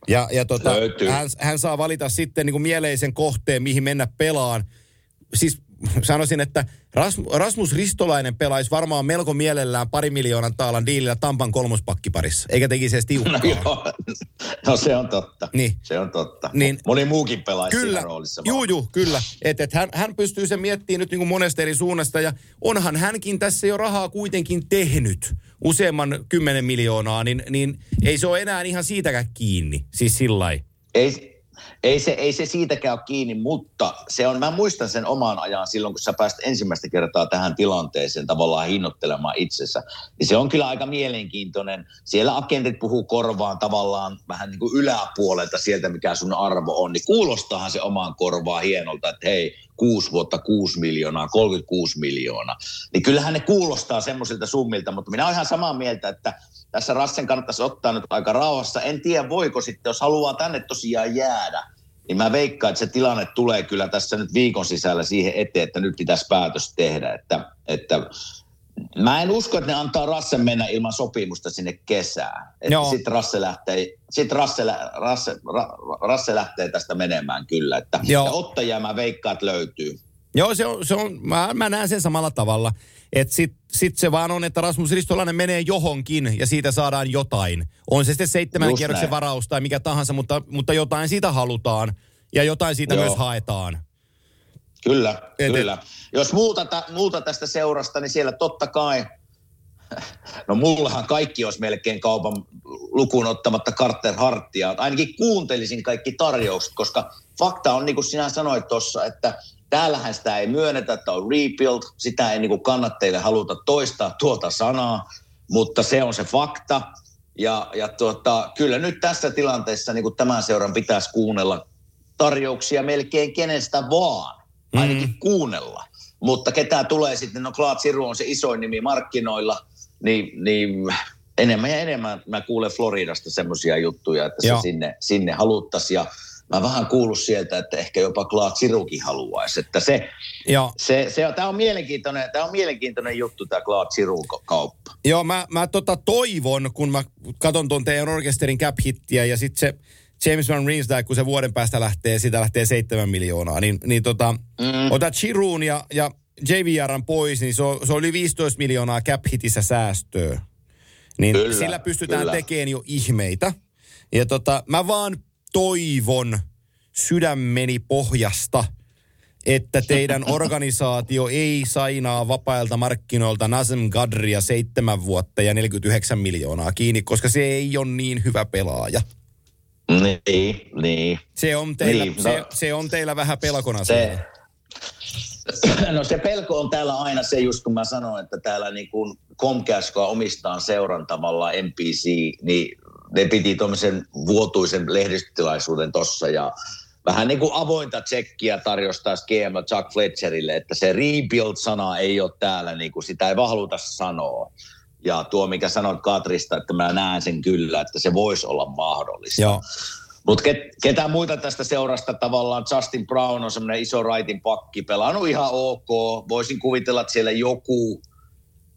Ja, ja tota, Löytyy. hän, hän saa valita sitten niin kuin mieleisen kohteen, mihin mennä pelaan. Siis sanoisin, että Rasmus, Rasmus Ristolainen pelaisi varmaan melko mielellään pari miljoonan taalan diilillä Tampan kolmospakkiparissa, eikä tekisi edes tiukkaa. No, joo. no se on totta. Niin. Se on totta. Niin- Moni muukin pelaisi Kyllä, siinä roolissa. juu, juu, kyllä. Et, et hän, hän pystyy sen miettimään nyt niin kuin monesta eri suunnasta ja onhan hänkin tässä jo rahaa kuitenkin tehnyt useamman kymmenen miljoonaa, niin, niin ei se ole enää ihan siitäkään kiinni, siis sillä. Ei, ei, se, ei se siitäkään ole kiinni, mutta se on, mä muistan sen oman ajan silloin, kun sä pääst ensimmäistä kertaa tähän tilanteeseen tavallaan hinnoittelemaan itsensä. Niin se on kyllä aika mielenkiintoinen. Siellä agentit puhuu korvaan tavallaan vähän niin kuin yläpuolelta sieltä, mikä sun arvo on. Niin kuulostahan se omaan korvaan hienolta, että hei, kuusi vuotta, kuusi miljoonaa, 36 miljoonaa. Niin kyllähän ne kuulostaa semmoisilta summilta, mutta minä olen ihan samaa mieltä, että tässä Rassen kannattaisi ottaa nyt aika rauhassa. En tiedä, voiko sitten, jos haluaa tänne tosiaan jäädä, niin mä veikkaan, että se tilanne tulee kyllä tässä nyt viikon sisällä siihen eteen, että nyt pitäisi päätös tehdä. Että, että mä en usko, että ne antaa Rassen mennä ilman sopimusta sinne kesään. Sitten Rasse lähtee, sit Rasse, lä- Rasse, Ra, Rasse lähtee tästä menemään kyllä. Että, Joo. ottajia mä veikkaan, että löytyy. Joo, se on, se on mä, mä näen sen samalla tavalla. Että sit, sit se vaan on, että Rasmus Ristolainen menee johonkin ja siitä saadaan jotain. On se sitten seitsemän Just kierroksen näin. varaus tai mikä tahansa, mutta, mutta jotain siitä halutaan ja jotain siitä Joo. myös haetaan. Kyllä, Et- kyllä. Jos muuta, tä, muuta tästä seurasta, niin siellä totta kai, no mullahan kaikki olisi melkein kaupan lukuun ottamatta Carter Harttia. Ainakin kuuntelisin kaikki tarjoukset, koska fakta on niin kuin sinä sanoit tuossa, että täällähän sitä ei myönnetä, että on rebuild, sitä ei niin kuin kannatteille haluta toistaa tuota sanaa, mutta se on se fakta. Ja, ja tuota, kyllä nyt tässä tilanteessa niin kuin tämän seuran pitäisi kuunnella tarjouksia melkein kenestä vaan. Ainakin mm. kuunnella. Mutta ketä tulee sitten, no Klaat Siru on se isoin nimi markkinoilla, niin, niin enemmän ja enemmän mä kuulen Floridasta semmoisia juttuja, että Joo. se sinne, sinne haluttaisiin. Ja mä vähän kuullut sieltä, että ehkä jopa Klaat Sirukin haluaisi. Että se, Ja se, se, tämä on mielenkiintoinen, tämä on mielenkiintoinen juttu, tämä Klaat Siru-kauppa. Joo, mä, mä tota toivon, kun mä katson tuon teidän orkesterin cap hittiä ja sitten se James Van Riensdale, kun se vuoden päästä lähtee, siitä lähtee seitsemän miljoonaa, niin, niin tota, mm. ota Chiruun ja, ja JVRn pois, niin se on, se on yli 15 miljoonaa cap hitissä säästöä. Niin Kyllä, sillä pystytään kyllä. tekemään jo ihmeitä. Ja tota, mä vaan toivon sydämeni pohjasta, että teidän organisaatio ei sainaa vapailta markkinoilta Nazem Gadria seitsemän vuotta ja 49 miljoonaa kiinni, koska se ei ole niin hyvä pelaaja. Niin, niin. Se on teillä, Niin, no- se, se on teillä vähän pelkona Se, siellä. no se pelko on täällä aina se, just kun mä sanoin, että täällä niin kuin Comcast, kun omistaa seuran tavallaan NPC, niin ne piti tuommoisen vuotuisen lehdistötilaisuuden tossa ja vähän niin kuin avointa tsekkiä tarjosi taas GM Chuck Fletcherille, että se rebuild-sana ei ole täällä, niin kuin sitä ei vahluta sanoa. Ja tuo, mikä sanoit Katrista, että mä näen sen kyllä, että se voisi olla mahdollista. Joo. Mutta ket, ketään muita tästä seurasta tavallaan, Justin Brown on semmoinen iso raitin pakki, pelannut ihan ok. Voisin kuvitella, että siellä joku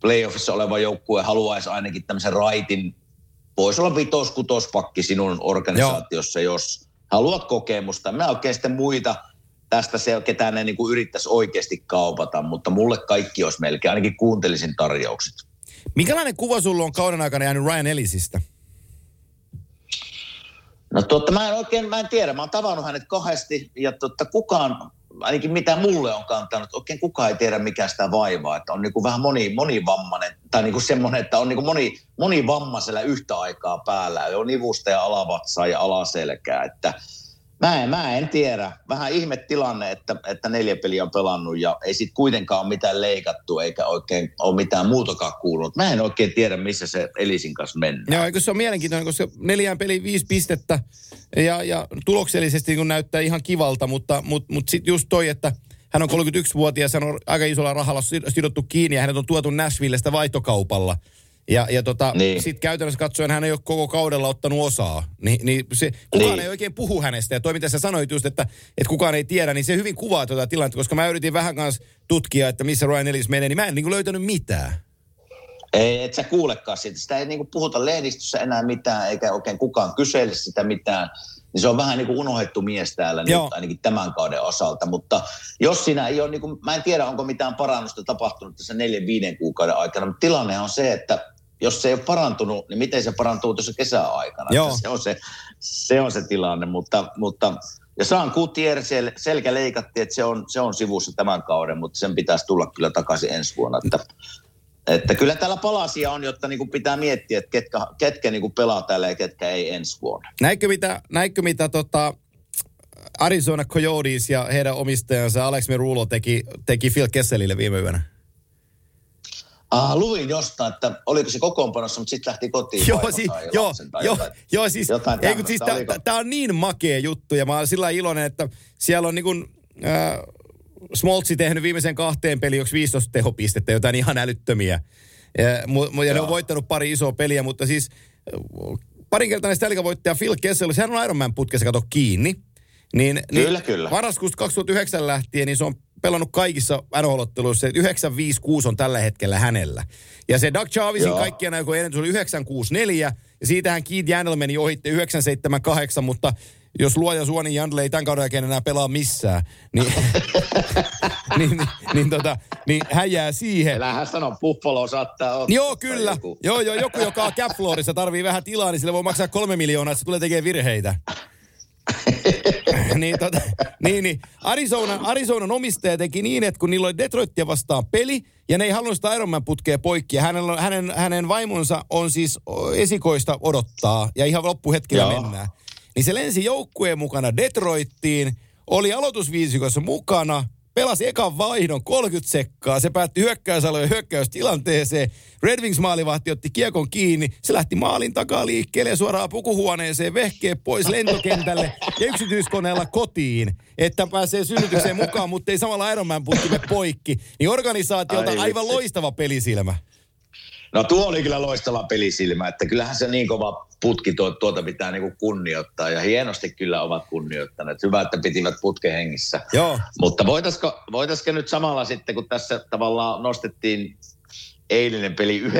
playoffissa oleva joukkue haluaisi ainakin tämmöisen raitin, voisi olla vitos kutospakki sinun organisaatiossa, Joo. jos haluat kokemusta. Mä oikein sitten muita tästä se, ketään ne niin kuin yrittäisi oikeasti kaupata, mutta mulle kaikki olisi melkein, ainakin kuuntelisin tarjoukset. Minkälainen kuva sulla on kauden aikana jäänyt Ryan Ellisistä? No totta, mä en oikein, mä en tiedä. Mä oon tavannut hänet kahdesti ja totta, kukaan, ainakin mitä mulle on kantanut, oikein kukaan ei tiedä mikä sitä vaivaa. Että on niin kuin vähän moni, monivammainen, tai niin kuin semmoinen, että on niin kuin moni, monivammaisella yhtä aikaa päällä. On nivusta ja alavatsaa ja alaselkää, että – Mä en, mä en tiedä. Vähän ihme tilanne, että, että neljä peliä on pelannut ja ei sitten kuitenkaan ole mitään leikattu eikä oikein ole mitään muutakaan kuulunut. Mä en oikein tiedä, missä se Elisin kanssa mennään. Joo, eikö se on mielenkiintoinen, koska neljään peliin viisi pistettä ja, ja tuloksellisesti niin näyttää ihan kivalta, mutta, mutta, mutta sitten just toi, että hän on 31-vuotias, hän on aika isolla rahalla sidottu kiinni ja hänet on tuotu Nashvillestä vaihtokaupalla – ja, ja tota, niin. sitten käytännössä katsoen hän ei ole koko kaudella ottanut osaa. Ni, niin se, kukaan niin. ei oikein puhu hänestä. Ja toi, mitä sä sanoit just, että, että kukaan ei tiedä, niin se hyvin kuvaa tuota tilannetta. Koska mä yritin vähän kanssa tutkia, että missä Ryan Ellis menee, niin mä en niin löytänyt mitään. Ei, et sä kuulekaan siitä. Sitä ei niin puhuta lehdistössä enää mitään, eikä oikein kukaan kysele sitä mitään. Niin se on vähän niin kuin unohdettu mies täällä nyt, ainakin tämän kauden osalta. Mutta jos siinä ei ole, niin kuin, mä en tiedä onko mitään parannusta tapahtunut tässä neljän, viiden kuukauden aikana, mutta tilanne on se, että jos se ei ole parantunut, niin miten se parantuu tuossa kesäaikana? Joo. Se, on se, se on se tilanne, mutta, mutta ja Saan Gutierrez sel, selkä leikattiin, että se on, se on sivussa tämän kauden, mutta sen pitäisi tulla kyllä takaisin ensi vuonna. Että, että kyllä täällä palasia on, jotta niin kuin pitää miettiä, että ketkä, ketkä niin kuin pelaa täällä ja ketkä ei ensi vuonna. Näinkö mitä, näinkö mitä tota, Arizona Coyotes ja heidän omistajansa Alex Merulo teki, teki Phil Kesselille viime yönä? Ah, luin jostain, että oliko se kokoonpanossa, mutta sitten lähti kotiin. Joo, si- joo, joo, joo, siis, ei, siis tämä on niin makea juttu ja mä olen sillä iloinen, että siellä on niin kuin, äh, Smoltsi tehnyt viimeisen kahteen peliin, onko 15 tehopistettä, jotain ihan älyttömiä. Ja, mu- ja ne on voittanut pari isoa peliä, mutta siis parinkertainen Stanley voittaja Phil Kessel, sehän on Ironman putkessa kato kiinni. Niin, kyllä, niin kyllä. Marraskuusta 2009 lähtien, niin se on pelannut kaikissa NHL-otteluissa. 956 on tällä hetkellä hänellä. Ja se Doug Chavisin kaikkien aikojen ennätys oli 964, ja siitähän Keith Jandel meni ohitte 978, mutta jos luoja suoni Jandle ei tämän kauden jälkeen enää pelaa missään, niin, niin, niin, niin, tota, niin hän jää siihen. Älähän sano, Buffalo saattaa ottaa. Joo, kyllä. Joku. Joo, joo, joku, joka on cap tarvii vähän tilaa, niin sille voi maksaa kolme miljoonaa, että se tulee tekemään virheitä. niin, tota, niin, niin. Arizona, Arizonan omistaja teki niin, että kun niillä oli Detroitia vastaan peli, ja ne ei halunnut sitä Ironman putkea poikki, ja hänen, hänen, hänen vaimonsa on siis esikoista odottaa, ja ihan loppuhetkellä Joo. mennään. Niin se lensi joukkueen mukana Detroittiin, oli aloitusviisikossa mukana – pelasi ekan vaihdon 30 sekkaa. Se päätti hyökkäysalueen hyökkäystilanteeseen. Red Wings maalivahti otti kiekon kiinni. Se lähti maalin takaa liikkeelle suoraan pukuhuoneeseen, vehkee pois lentokentälle ja yksityiskoneella kotiin, että pääsee synnytykseen mukaan, mutta ei samalla Ironman putkimme poikki. Niin organisaatiolta Ai, aivan loistava pelisilmä. No tuo oli kyllä loistava pelisilmä, että kyllähän se niin kova putki tuo, tuota pitää niin kunnioittaa ja hienosti kyllä ovat kunnioittaneet. Hyvä, että pitivät putken hengissä. Joo. Mutta voitaisiko, voitaisiko nyt samalla sitten, kun tässä tavallaan nostettiin eilinen peli 9-2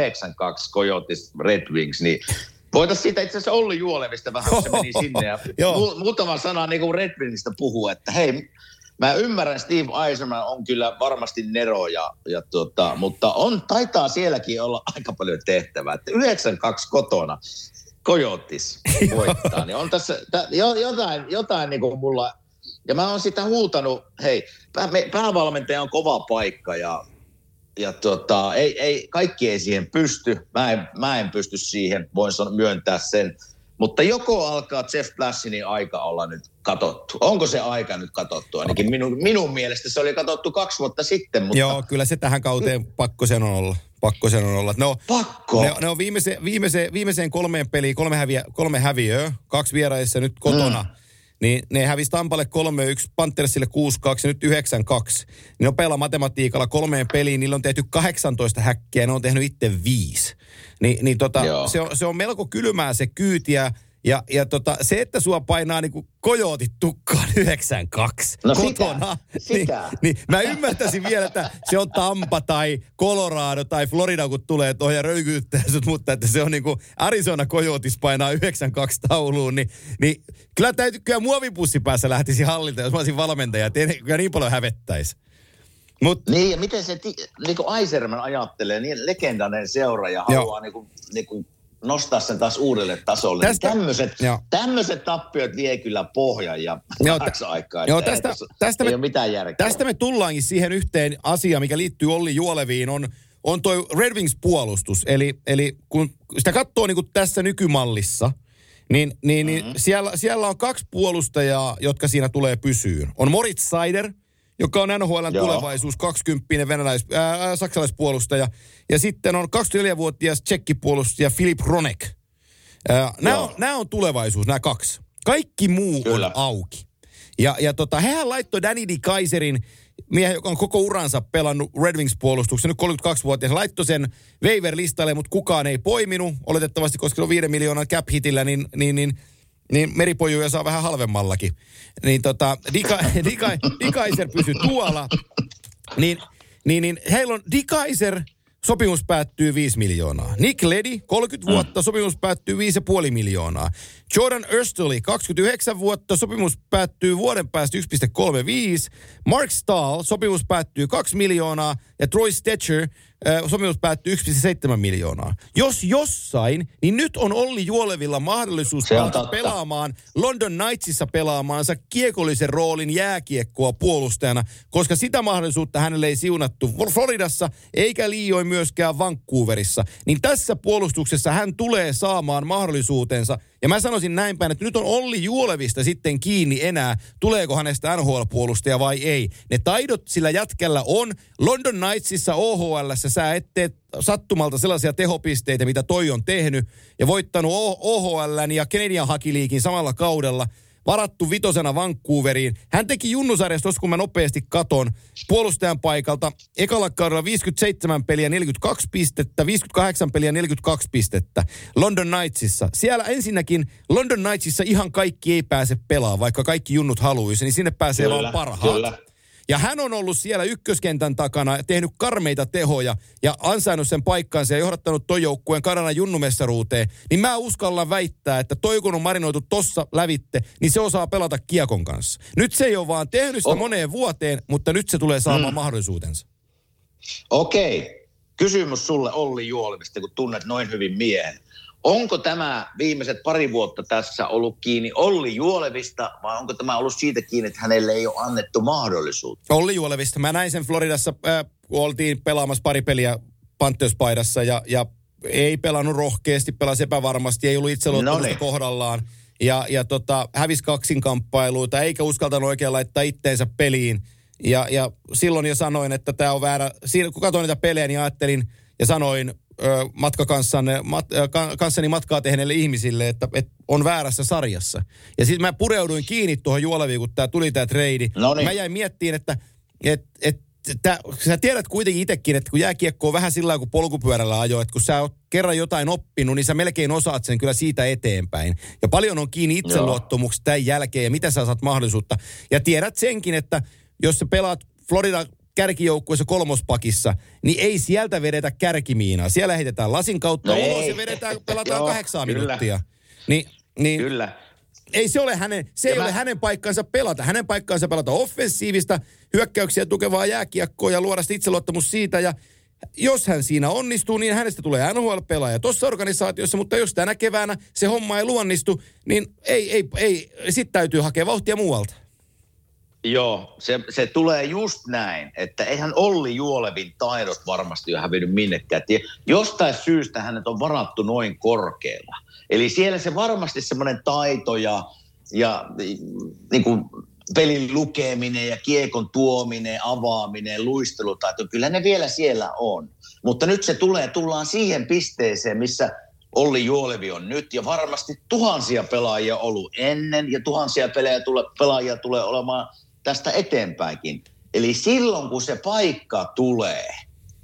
Coyotes Red Wings, niin Voitaisiin siitä itse asiassa Olli Juolevista vähän, se meni sinne. Ja mu- muutama sana niin kuin Red Wingistä puhua, että hei, mä ymmärrän, Steve Eisenman on kyllä varmasti nero, ja, ja tota, mutta on, taitaa sielläkin olla aika paljon tehtävää. Että 92 kotona Kojotis voittaa, niin on tässä tä, jotain, jotain niin kuin mulla, ja mä oon sitä huutanut, hei, pää, me, päävalmentaja on kova paikka, ja, ja tota, ei, ei, kaikki ei siihen pysty, mä en, mä en pysty siihen, voin myöntää sen, mutta joko alkaa Jeff Blassinin aika olla nyt katottu? Onko se aika nyt katottu? Ainakin minun, minun mielestä se oli katottu kaksi vuotta sitten. Mutta... Joo, kyllä se tähän kauteen pakko sen on olla. Pakko sen on olla. Ne on, pakko? Ne, ne on viimeiseen, viimeiseen, viimeiseen kolmeen peliin kolme, häviö, kolme häviöä, kaksi vieraissa nyt kotona. Mm. Niin ne hävisi Tampalle 3-1, Panthersille 6-2 ja nyt 9-2. Niin nopealla matematiikalla kolmeen peliin, niillä on tehty 18 häkkiä ja ne on tehnyt itse viisi. Ni, niin tota, se, on, se on melko kylmää se kyytiä. Ja, ja tota, se, että sua painaa niinku kojootit tukkaan 92 no kotona, sitä, sitä. Niin, niin mä ymmärtäisin vielä, että se on Tampa tai Colorado tai Florida, kun tulee tuohon ja röykyyttää sut, mutta että se on niinku Arizona Coyotes painaa 92 tauluun, niin, niin kyllä täytyy, kyllä muovipussi päässä lähtisi hallita, jos mä olisin valmentaja, että kyllä niin paljon hävettäisi. Mut, niin, ja miten se, niin kuin Aiserman ajattelee, niin legendainen seuraaja haluaa niin kuin, niin kuin nostaa sen taas uudelle tasolle. Tästä, niin tämmöiset, tämmöiset tappiot vie kyllä pohjan ja joo, t- aikaa. Joo, tästä, tästä ei me, ole mitään järkeä. Tästä me tullaankin siihen yhteen asiaan, mikä liittyy Olli Juoleviin, on, on toi Red Wings-puolustus. Eli, eli kun sitä katsoo niin kuin tässä nykymallissa, niin, niin, mm-hmm. niin siellä, siellä on kaksi puolustajaa, jotka siinä tulee pysyyn. On Moritz Seider – joka on NHL tulevaisuus, 20 venäläis, ää, saksalaispuolustaja. Ja sitten on 24-vuotias tsekkipuolustaja Filip Ronek. Nämä on, nämä on tulevaisuus, nämä kaksi. Kaikki muu Kyllä. on auki. Ja, ja tota, hehän laittoi Danny D. Kaiserin, miehen, joka on koko uransa pelannut Red Wings-puolustuksen, nyt 32-vuotias, laittoi sen waiver-listalle, mutta kukaan ei poiminut, oletettavasti, koska on 5 miljoonan cap-hitillä, niin, niin, niin niin meripojuja saa vähän halvemmallakin. Niin tota, Dika, Dika, Dikaiser pysy tuolla. Niin, niin, niin heillä on Dikaiser, sopimus päättyy 5 miljoonaa. Nick Ledi, 30 vuotta, sopimus päättyy 5,5 miljoonaa. Jordan Erstoli, 29 vuotta, sopimus päättyy vuoden päästä 1,35. Mark Stahl, sopimus päättyy 2 miljoonaa. Ja Troy Stetcher, sopimus päättyy 1,7 miljoonaa. Jos jossain, niin nyt on Olli Juolevilla mahdollisuus päästä pelaamaan London Knightsissa pelaamaansa kiekollisen roolin jääkiekkoa puolustajana, koska sitä mahdollisuutta hänelle ei siunattu Floridassa eikä liioin myöskään Vancouverissa. Niin tässä puolustuksessa hän tulee saamaan mahdollisuutensa. Ja mä sanoisin näin päin, että nyt on Olli Juolevista sitten kiinni enää, tuleeko hänestä NHL-puolustaja vai ei. Ne taidot sillä jätkällä on. London Knightsissa OHL sä et tee sattumalta sellaisia tehopisteitä, mitä toi on tehnyt, ja voittanut OHL ja Canadian Hakiliikin samalla kaudella, varattu vitosena Vancouveriin. Hän teki junnusarjasta, kun mä nopeasti katon, puolustajan paikalta. Ekalla kaudella 57 peliä 42 pistettä, 58 peliä 42 pistettä. London Knightsissa. Siellä ensinnäkin London Knightsissa ihan kaikki ei pääse pelaamaan, vaikka kaikki junnut haluaisi, niin sinne pääsee kyllä, vaan parhaat. Kyllä. Ja hän on ollut siellä ykköskentän takana tehnyt karmeita tehoja ja ansainnut sen paikkaansa ja johdattanut toi joukkueen Kanadan junnumestaruuteen. Niin mä uskallan väittää, että toi kun on marinoitu tossa lävitte, niin se osaa pelata kiekon kanssa. Nyt se ei ole vaan tehnyt sitä oh. moneen vuoteen, mutta nyt se tulee saamaan mm. mahdollisuutensa. Okei. Okay. Kysymys sulle Olli Juolivista, kun tunnet noin hyvin miehen. Onko tämä viimeiset pari vuotta tässä ollut kiinni Olli Juolevista vai onko tämä ollut siitä kiinni, että hänelle ei ole annettu mahdollisuutta? Olli Juolevista. Mä näin sen Floridassa, äh, kun oltiin pelaamassa pari peliä Pantherspaidassa ja, ja ei pelannut rohkeasti, pelasi epävarmasti, ei ollut itseluottamusta kohdallaan. Ja, ja tota, hävisi kaksinkamppailuita, eikä uskaltanut oikein laittaa itteensä peliin. Ja, ja silloin jo sanoin, että tämä on väärä. Siinä, kun katsoin niitä pelejä, niin ajattelin ja sanoin matkakanssanne, mat, kanssani matkaa tehneille ihmisille, että, että on väärässä sarjassa. Ja sitten mä pureuduin kiinni tuohon juoleviin, kun tää tuli tämä treidi. Noniin. Mä jäin miettiin, että et, et, tää, sä tiedät kuitenkin itsekin, että kun jääkiekko on vähän sillä kuin polkupyörällä ajo, että kun sä oot kerran jotain oppinut, niin sä melkein osaat sen kyllä siitä eteenpäin. Ja paljon on kiinni itseluottamuksesta tämän jälkeen ja mitä sä saat mahdollisuutta. Ja tiedät senkin, että jos sä pelaat Florida kärkijoukkueessa kolmospakissa, niin ei sieltä vedetä kärkimiinaa. Siellä heitetään lasin kautta no ulos ja vedetään, pelataan kahdeksan minuuttia. Niin, niin, kyllä. Ei se ole hänen, se ja ei mä... ole hänen paikkansa pelata. Hänen paikkansa pelata offensiivista, hyökkäyksiä tukevaa jääkiekkoa ja luoda itseluottamus siitä. Ja jos hän siinä onnistuu, niin hänestä tulee NHL-pelaaja tuossa organisaatiossa, mutta jos tänä keväänä se homma ei luonnistu, niin ei, ei, ei, sitten täytyy hakea vauhtia muualta. Joo, se, se tulee just näin, että eihän Olli Juolevin taidot varmasti ole hävinnyt minnekään. Jostain syystä hänet on varattu noin korkealla. Eli siellä se varmasti semmoinen taito ja, ja niin kuin pelin lukeminen ja kiekon tuominen, avaaminen, luistelutaito, kyllä ne vielä siellä on. Mutta nyt se tulee, tullaan siihen pisteeseen, missä Olli Juolevi on nyt ja varmasti tuhansia pelaajia ollut ennen ja tuhansia pelaajia, tule, pelaajia tulee olemaan tästä eteenpäinkin. Eli silloin kun se paikka tulee,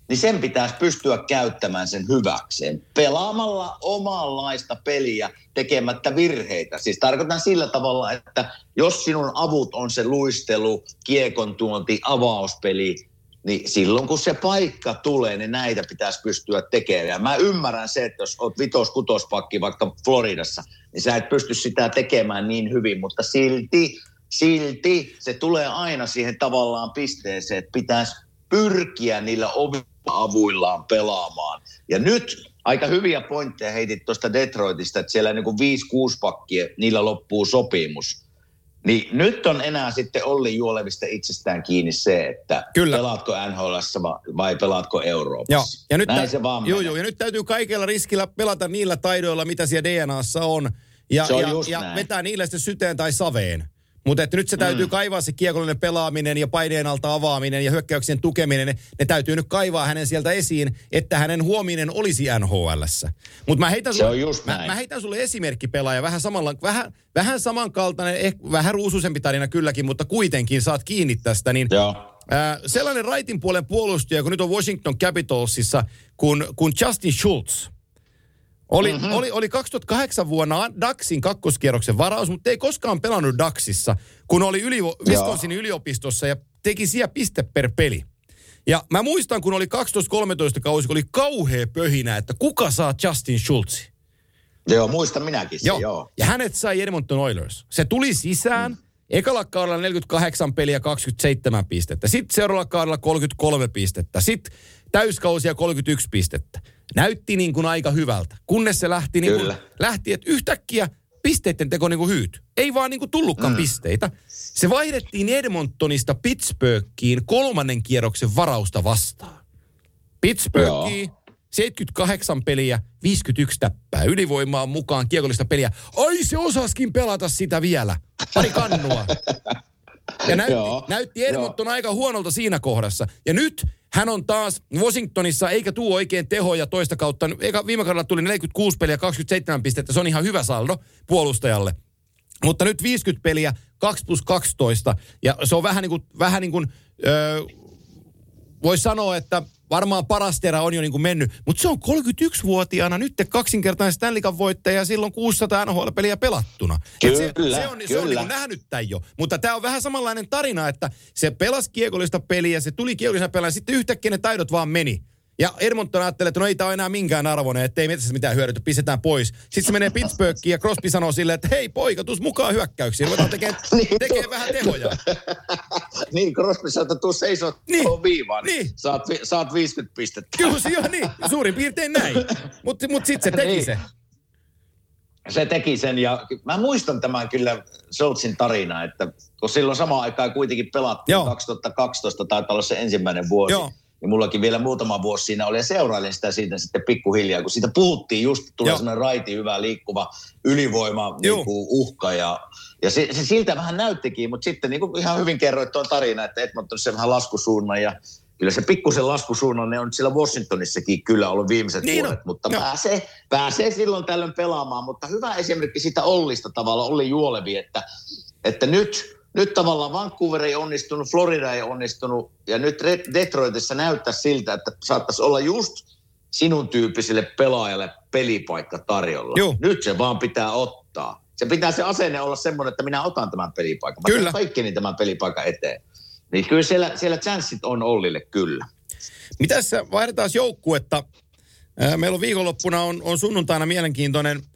niin sen pitäisi pystyä käyttämään sen hyväkseen. Pelaamalla omanlaista peliä tekemättä virheitä. Siis tarkoitan sillä tavalla, että jos sinun avut on se luistelu, kiekon tuonti, avauspeli, niin silloin kun se paikka tulee, niin näitä pitäisi pystyä tekemään. Ja mä ymmärrän se, että jos oot vitos-kutospakki vaikka Floridassa, niin sä et pysty sitä tekemään niin hyvin, mutta silti, silti se tulee aina siihen tavallaan pisteeseen, että pitäisi pyrkiä niillä avuillaan pelaamaan. Ja nyt aika hyviä pointteja heitit tuosta Detroitista, että siellä niin kuin 5-6 pakkia, niillä loppuu sopimus. Niin nyt on enää sitten Olli Juolevista itsestään kiinni se, että Kyllä. pelaatko NHL vai pelaatko Euroopassa. Joo. Ja nyt Näin tä- se vaan joo, joo, ja nyt täytyy kaikella riskillä pelata niillä taidoilla, mitä siellä DNAssa on. Ja, ja, ja vetää niillä sitten syteen tai saveen. Mutta että nyt se täytyy mm. kaivaa se kiekollinen pelaaminen ja paineen alta avaaminen ja hyökkäyksien tukeminen. Ne, ne täytyy nyt kaivaa hänen sieltä esiin, että hänen huominen olisi NHLssä. Mutta mä heitän, sulle, mä, mä heitän sulle esimerkkipelaaja, vähän, samalla, vähän, vähän samankaltainen, ehkä vähän ruusuisempi tarina kylläkin, mutta kuitenkin saat kiinni tästä. Niin, Joo. Äh, sellainen raitin puolen puolustaja, kun nyt on Washington Capitalsissa, kun, kun Justin Schultz – oli, mm-hmm. oli, oli 2008 vuonna Daxin kakkoskierroksen varaus, mutta ei koskaan pelannut Daxissa, kun oli yli, Wisconsinin yliopistossa ja teki siellä piste per peli. Ja mä muistan, kun oli 12-13 kausi, kun oli kauhea pöhinä, että kuka saa Justin Schultz. Joo, muistan minäkin se, joo. joo. Ja hänet sai Edmonton Oilers. Se tuli sisään, mm. ekalla kaudella 48 peliä 27 pistettä. Sitten seuraavalla kaudella 33 pistettä. Sitten täyskausia 31 pistettä näytti niin kuin aika hyvältä. Kunnes se lähti, niin kuin, lähti että yhtäkkiä pisteiden teko niin kuin hyyt. Ei vaan niin kuin tullutkaan mm. pisteitä. Se vaihdettiin Edmontonista Pittsburghiin kolmannen kierroksen varausta vastaan. Pittsburghiin 78 peliä, 51 täppää. Ylivoimaa mukaan kiekollista peliä. Ai se osaskin pelata sitä vielä. Pari kannua. Ja näytti, näytti Edmonton aika huonolta siinä kohdassa. Ja nyt hän on taas Washingtonissa, eikä tuo oikein tehoja toista kautta. Eikä viime kaudella tuli 46 peliä, 27 pistettä. Se on ihan hyvä saldo puolustajalle. Mutta nyt 50 peliä, 2 plus 12. Ja se on vähän niin kuin, vähän niin kuin öö, voisi sanoa, että varmaan paras terä on jo niin kuin mennyt. Mutta se on 31-vuotiaana nyt kaksinkertainen Stanley Cup voittaja silloin 600 NHL-peliä pelattuna. Kyllä, se, se on, kyllä. se on niin kuin nähnyt tämän jo. Mutta tämä on vähän samanlainen tarina, että se pelasi kiekollista peliä, se tuli kiekollisena pelaa, sitten yhtäkkiä ne taidot vaan meni. Ja Edmonton ajattelee, että no ei tämä ole enää minkään arvoinen, että ei metsässä mitään hyödytä, pistetään pois. Sitten se menee Pittsburghiin ja Crosby sanoo silleen, että hei poika, tuus mukaan hyökkäyksiin, ruvetaan tekemään niin, tekee vähän tehoja. niin, Crosby sanoo, että tuu seisoo niin, viivaan, niin. Saat, saat 50 pistettä. Kyllä, joo niin, suurin piirtein näin. Mutta mut sitten se teki niin. se. Se teki sen ja mä muistan tämän kyllä Schultzin tarina, että kun silloin samaan aikaan kuitenkin pelattiin Joo. 2012 taitaa olla se ensimmäinen vuosi. Joo ja mullakin vielä muutama vuosi siinä oli ja seurailin sitä siitä sitten pikkuhiljaa, kun siitä puhuttiin just, tulee sellainen raiti, hyvä liikkuva ylivoima, niin kuin uhka ja, ja se, se, siltä vähän näyttikin, mutta sitten niin kuin ihan hyvin kerroit tuon tarina, että Edmontonissa vähän laskusuunnan ja kyllä se pikkusen laskusuunnan ne on siellä Washingtonissakin kyllä ollut viimeiset niin vuodet, no. mutta pääsee, pääsee silloin tällöin pelaamaan, mutta hyvä esimerkki sitä Ollista tavalla, Olli Juolevi, että, että nyt nyt tavallaan Vancouver ei onnistunut, Florida ei onnistunut ja nyt Detroitissa näyttää siltä, että saattaisi olla just sinun tyyppiselle pelaajalle pelipaikka tarjolla. Juh. Nyt se vaan pitää ottaa. Se pitää se asenne olla semmoinen, että minä otan tämän pelipaikan. Mä kyllä. kaikkeni tämän pelipaikan eteen. Niin kyllä siellä, siellä chanssit on Ollille kyllä. Mitäs vaihdetaan joukkuetta? Meillä on viikonloppuna on, on sunnuntaina mielenkiintoinen –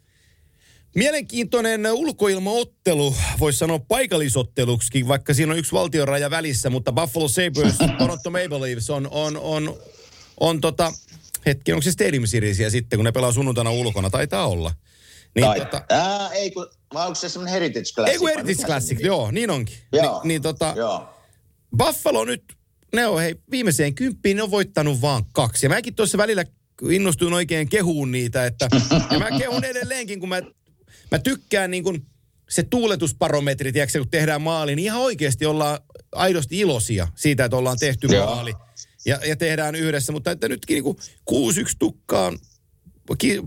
Mielenkiintoinen ulkoilmaottelu, voisi sanoa paikallisotteluksikin, vaikka siinä on yksi valtionraja välissä, mutta Buffalo Sabres, Toronto Maple Leafs on, on, on, on tota, hetki, onko se Stadium Seriesia sitten, kun ne pelaa sunnuntaina ulkona, taitaa olla. Niin, Tai, tota, ää, ei kun, vai onko se semmoinen Heritage Classic? Ei kun Heritage Classic, joo, niin onkin. Joo, Ni, niin tota, joo. Buffalo nyt, ne on hei, viimeiseen kymppiin ne on voittanut vaan kaksi. Ja mäkin tuossa välillä innostuin oikein kehuun niitä, että ja mä kehun edelleenkin, kun mä Mä tykkään niin kuin se tuuletusparometri, tiedätkö, kun tehdään maali, niin ihan oikeasti ollaan aidosti iloisia siitä, että ollaan tehty Joo. maali. Ja, ja tehdään yhdessä, mutta että nytkin niin kuin 6-1 tukkaan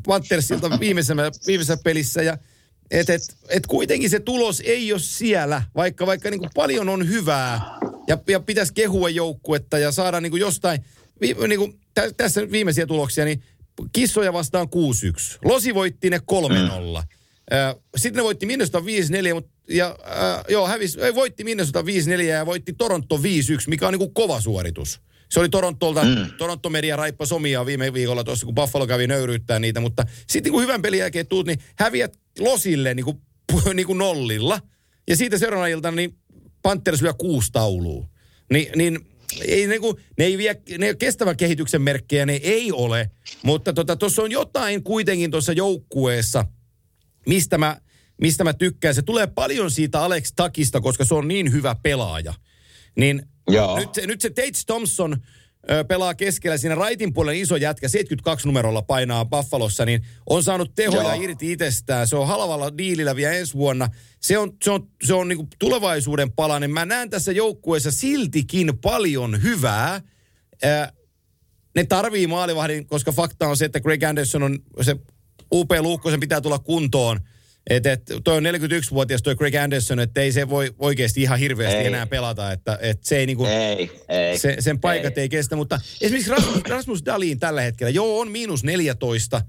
Panthersilta viimeisessä, viimeisessä pelissä ja et, et, et kuitenkin se tulos ei ole siellä, vaikka, vaikka niin kuin paljon on hyvää ja, ja pitäisi kehua joukkuetta ja saada niin kuin jostain, vi, niin kuin, tä, tässä viimeisiä tuloksia, niin kissoja vastaan 6-1. Losi voitti ne 3-0. Mm. Sitten ne voitti Minnesota 5-4, mutta ja, äh, joo, hävis, ei, voitti Minnesota 5-4 ja voitti Toronto 5-1, mikä on niin kuin kova suoritus. Se oli Torontolta, mm. Toronto Media raippa somia viime viikolla tuossa, kun Buffalo kävi nöyryyttää niitä, mutta sitten kun hyvän pelin jälkeen tuut, niin häviät Losille niin kuin, niin kuin nollilla. Ja siitä seuraavana iltana niin Panthers lyö kuusi taulua. Ni, niin ei, niin kuin, ne ei vie, ne kestävän kehityksen merkkejä, ne ei ole. Mutta tuossa tota, on jotain kuitenkin tuossa joukkueessa, mistä mä, mistä mä tykkään. Se tulee paljon siitä Alex Takista, koska se on niin hyvä pelaaja. Niin Joo. Nyt, nyt se Tate Thompson ö, pelaa keskellä siinä raitin puolen iso jätkä, 72 numerolla painaa Buffalossa, niin on saanut tehoja Joo. irti itsestään. Se on halvalla diilillä vielä ensi vuonna. Se on, se on, se on niin tulevaisuuden palanen. Mä näen tässä joukkueessa siltikin paljon hyvää. Ö, ne tarvii maalivahdin, koska fakta on se, että Greg Anderson on se upea luukko, sen pitää tulla kuntoon – et, et, toi on 41-vuotias toi Greg Anderson, että ei se voi oikeasti ihan hirveästi ei. enää pelata, että et se ei niinku, ei, ei, se, sen paikat ei. ei kestä, mutta esimerkiksi Rasmus, Rasmus Dalin tällä hetkellä, joo on miinus 14,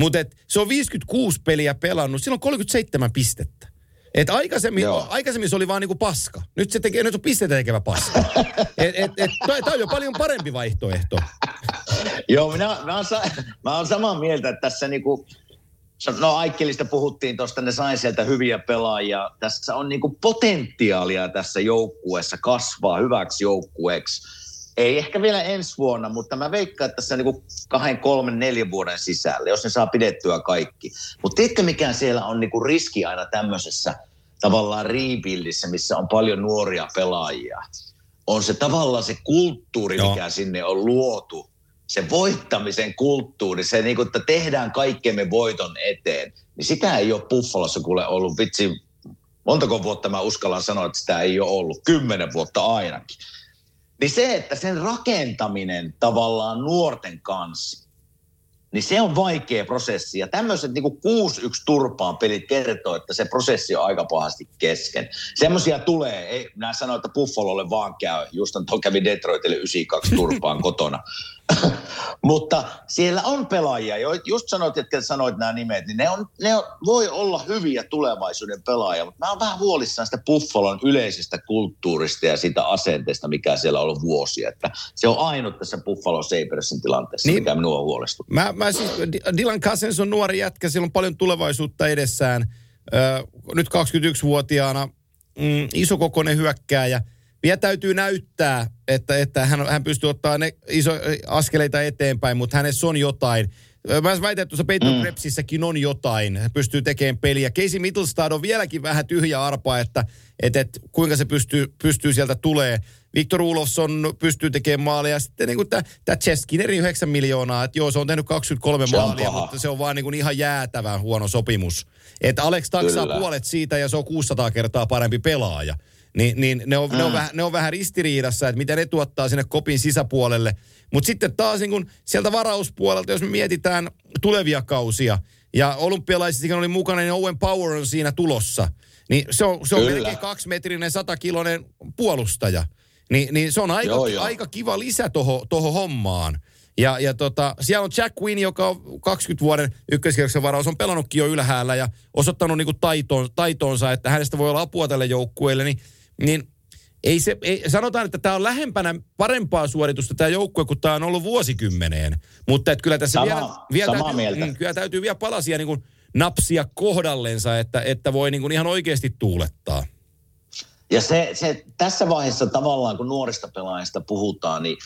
mutta et, se on 56 peliä pelannut, sillä on 37 pistettä. Et aikaisemmin, aikaisemmin se oli vaan niinku paska. Nyt se tekee, nyt on pisteitä tekevä paska. et, et, et, toi, on jo paljon parempi vaihtoehto. Joo, minä, mä, oon, mä oon samaa mieltä, että tässä niinku, No Aikkelista puhuttiin tuosta, ne sai sieltä hyviä pelaajia. Tässä on niinku potentiaalia tässä joukkueessa kasvaa hyväksi joukkueeksi. Ei ehkä vielä ensi vuonna, mutta mä veikkaan, että tässä niinku kahden, kolmen, neljän vuoden sisällä, jos ne saa pidettyä kaikki. Mutta tiedätkö, mikä siellä on niinku riski aina tämmöisessä tavallaan rebuildissä, missä on paljon nuoria pelaajia? On se tavallaan se kulttuuri, Joo. mikä sinne on luotu se voittamisen kulttuuri, se niin kuin, että tehdään kaikkemme voiton eteen, niin sitä ei ole Buffalossa kuule ollut vitsi, montako vuotta mä uskallan sanoa, että sitä ei ole ollut, kymmenen vuotta ainakin. Niin se, että sen rakentaminen tavallaan nuorten kanssa, niin se on vaikea prosessi. Ja tämmöiset niin 6-1 turpaan pelit kertoo, että se prosessi on aika pahasti kesken. Semmoisia tulee. Ei, minä sanoin, että Buffalolle vaan käy. Just kävi Detroitille 92 turpaan kotona. Mutta siellä on pelaajia, just sanoit, että sanoit nämä nimet, niin ne, on, ne on, voi olla hyviä tulevaisuuden pelaajia, mutta mä oon vähän huolissaan sitä Buffalon yleisestä kulttuurista ja sitä asenteesta, mikä siellä on ollut vuosia. Että se on ainut tässä Buffalo Sabersin tilanteessa, niin, mikä minua huolestuttaa. Mä, mä siis, Dylan Cousins on nuori jätkä, sillä on paljon tulevaisuutta edessään. Nyt 21-vuotiaana mm, isokokoinen hyökkääjä – vielä täytyy näyttää, että, että hän, hän pystyy ottaa ne iso askeleita eteenpäin, mutta hänessä on jotain. Mä väitän, että tuossa Peyton mm. Krebsissäkin on jotain. Hän pystyy tekemään peliä. Casey Mittelstad on vieläkin vähän tyhjä arpa, että, että, että kuinka se pystyy, pystyy sieltä tulee. Victor Ulofsson pystyy tekemään maalia. Sitten niin tämä Cheskineri 9 miljoonaa. Että joo, se on tehnyt 23 se maalia, mutta se on vaan niin kuin ihan jäätävän huono sopimus. Että Alex taksaa Kyllä. puolet siitä ja se on 600 kertaa parempi pelaaja. Niin, niin ne, on, mm. ne, on vähän, ne on vähän ristiriidassa, että miten ne tuottaa sinne kopin sisäpuolelle. Mutta sitten taas niin kun sieltä varauspuolelta, jos me mietitään tulevia kausia, ja olympialaisissakin oli mukana, niin Owen Power on siinä tulossa. Niin se on, se on melkein kaksimetrinen, satakiloinen puolustaja. Ni, niin se on aika, joo, joo. aika kiva lisä toho, toho hommaan. Ja, ja tota, siellä on Jack Quinn, joka on 20 vuoden ykköskierroksen varaus, on pelannutkin jo ylhäällä ja osoittanut niinku taitoon, taitoonsa, että hänestä voi olla apua tälle joukkueelle. Niin niin ei se, ei, sanotaan, että tämä on lähempänä parempaa suoritusta tämä joukkue, kun tämä on ollut vuosikymmeneen. Mutta että kyllä tässä Sama, vielä, vielä, täytyy, mieltä. Mm, kyllä täytyy vielä palasia niin kuin napsia kohdallensa, että, että voi niin kuin ihan oikeasti tuulettaa. Ja se, se, tässä vaiheessa tavallaan, kun nuorista pelaajista puhutaan, niin,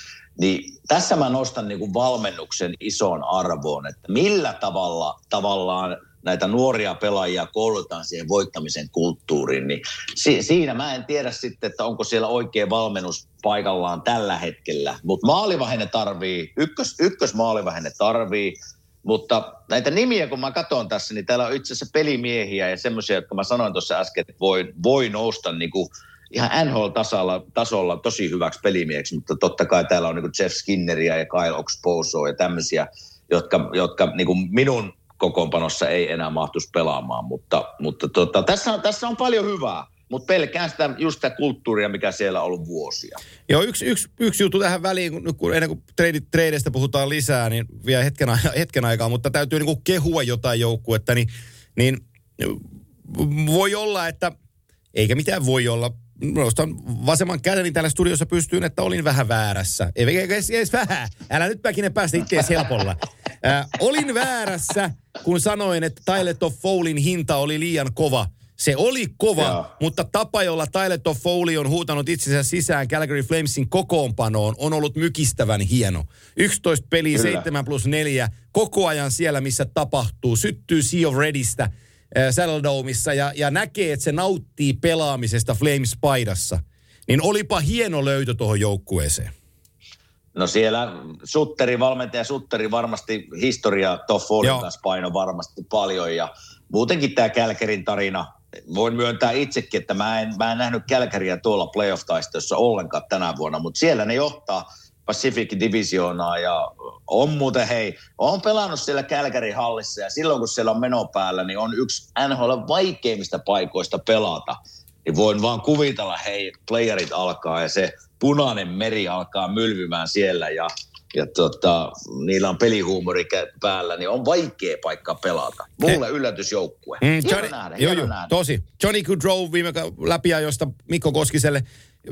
niin tässä mä nostan niin kuin valmennuksen isoon arvoon, että millä tavalla tavallaan – näitä nuoria pelaajia koulutetaan siihen voittamisen kulttuuriin, niin si- siinä mä en tiedä sitten, että onko siellä oikea valmennus paikallaan tällä hetkellä. Mutta maalivahenne tarvii, ykkös, ykkös maalivahenne tarvii, mutta näitä nimiä, kun mä katson tässä, niin täällä on itse asiassa pelimiehiä ja semmoisia, jotka mä sanoin tuossa äsken, että voi, voi nousta niin kuin ihan NHL-tasolla tasolla tosi hyväksi pelimieheksi, mutta totta kai täällä on niin kuin Jeff Skinneria ja Kyle Oxposoa ja tämmöisiä jotka, jotka niin kuin minun kokoonpanossa ei enää mahtuisi pelaamaan. Mutta, mutta tota, tässä, on, tässä on paljon hyvää, mutta pelkään sitä, just sitä kulttuuria, mikä siellä on ollut vuosia. Joo, yksi, yksi, yksi juttu tähän väliin, kun, kun ennen kuin tradeista puhutaan lisää, niin vielä hetken, hetken aikaa, mutta täytyy niin kuin kehua jotain joukkuetta, niin, niin voi olla, että, eikä mitään voi olla, nostan vasemman kädeni täällä studiossa pystyyn, että olin vähän väärässä. Ei edes, edes vähän. Älä nyt päkinen päästä itseäsi helpolla. Äh, olin väärässä, kun sanoin, että Tyler Folin hinta oli liian kova. Se oli kova, Joo. mutta tapa, jolla Tyler Foley on huutanut itsensä sisään Calgary Flamesin kokoonpanoon, on ollut mykistävän hieno. 11 peliä, Kyllä. 7 plus 4, koko ajan siellä, missä tapahtuu. Syttyy Sea of Redistä – Saddledomeissa ja, ja näkee, että se nauttii pelaamisesta Flames-paidassa, niin olipa hieno löytö tuohon joukkueeseen. No siellä Sutteri, valmentaja Sutteri varmasti historia Toffolin kanssa paino varmasti paljon ja muutenkin tämä Kälkerin tarina, voin myöntää itsekin, että mä en, mä en nähnyt Kälkäriä tuolla playoff-taistossa ollenkaan tänä vuonna, mutta siellä ne johtaa – Pacific Divisionaa ja on muuten, hei, on pelannut siellä Kälkärin hallissa ja silloin kun siellä on meno päällä, niin on yksi NHL vaikeimmista paikoista pelata. Niin voin vaan kuvitella, hei, playerit alkaa ja se punainen meri alkaa mylvymään siellä ja, ja tota, niillä on pelihuumori päällä, niin on vaikea paikka pelata. Mulle He. yllätysjoukkue. Mm, Johnny, nähdä, joo, joo, nähdä. tosi. Johnny Goodrow viime läpiajosta Mikko Koskiselle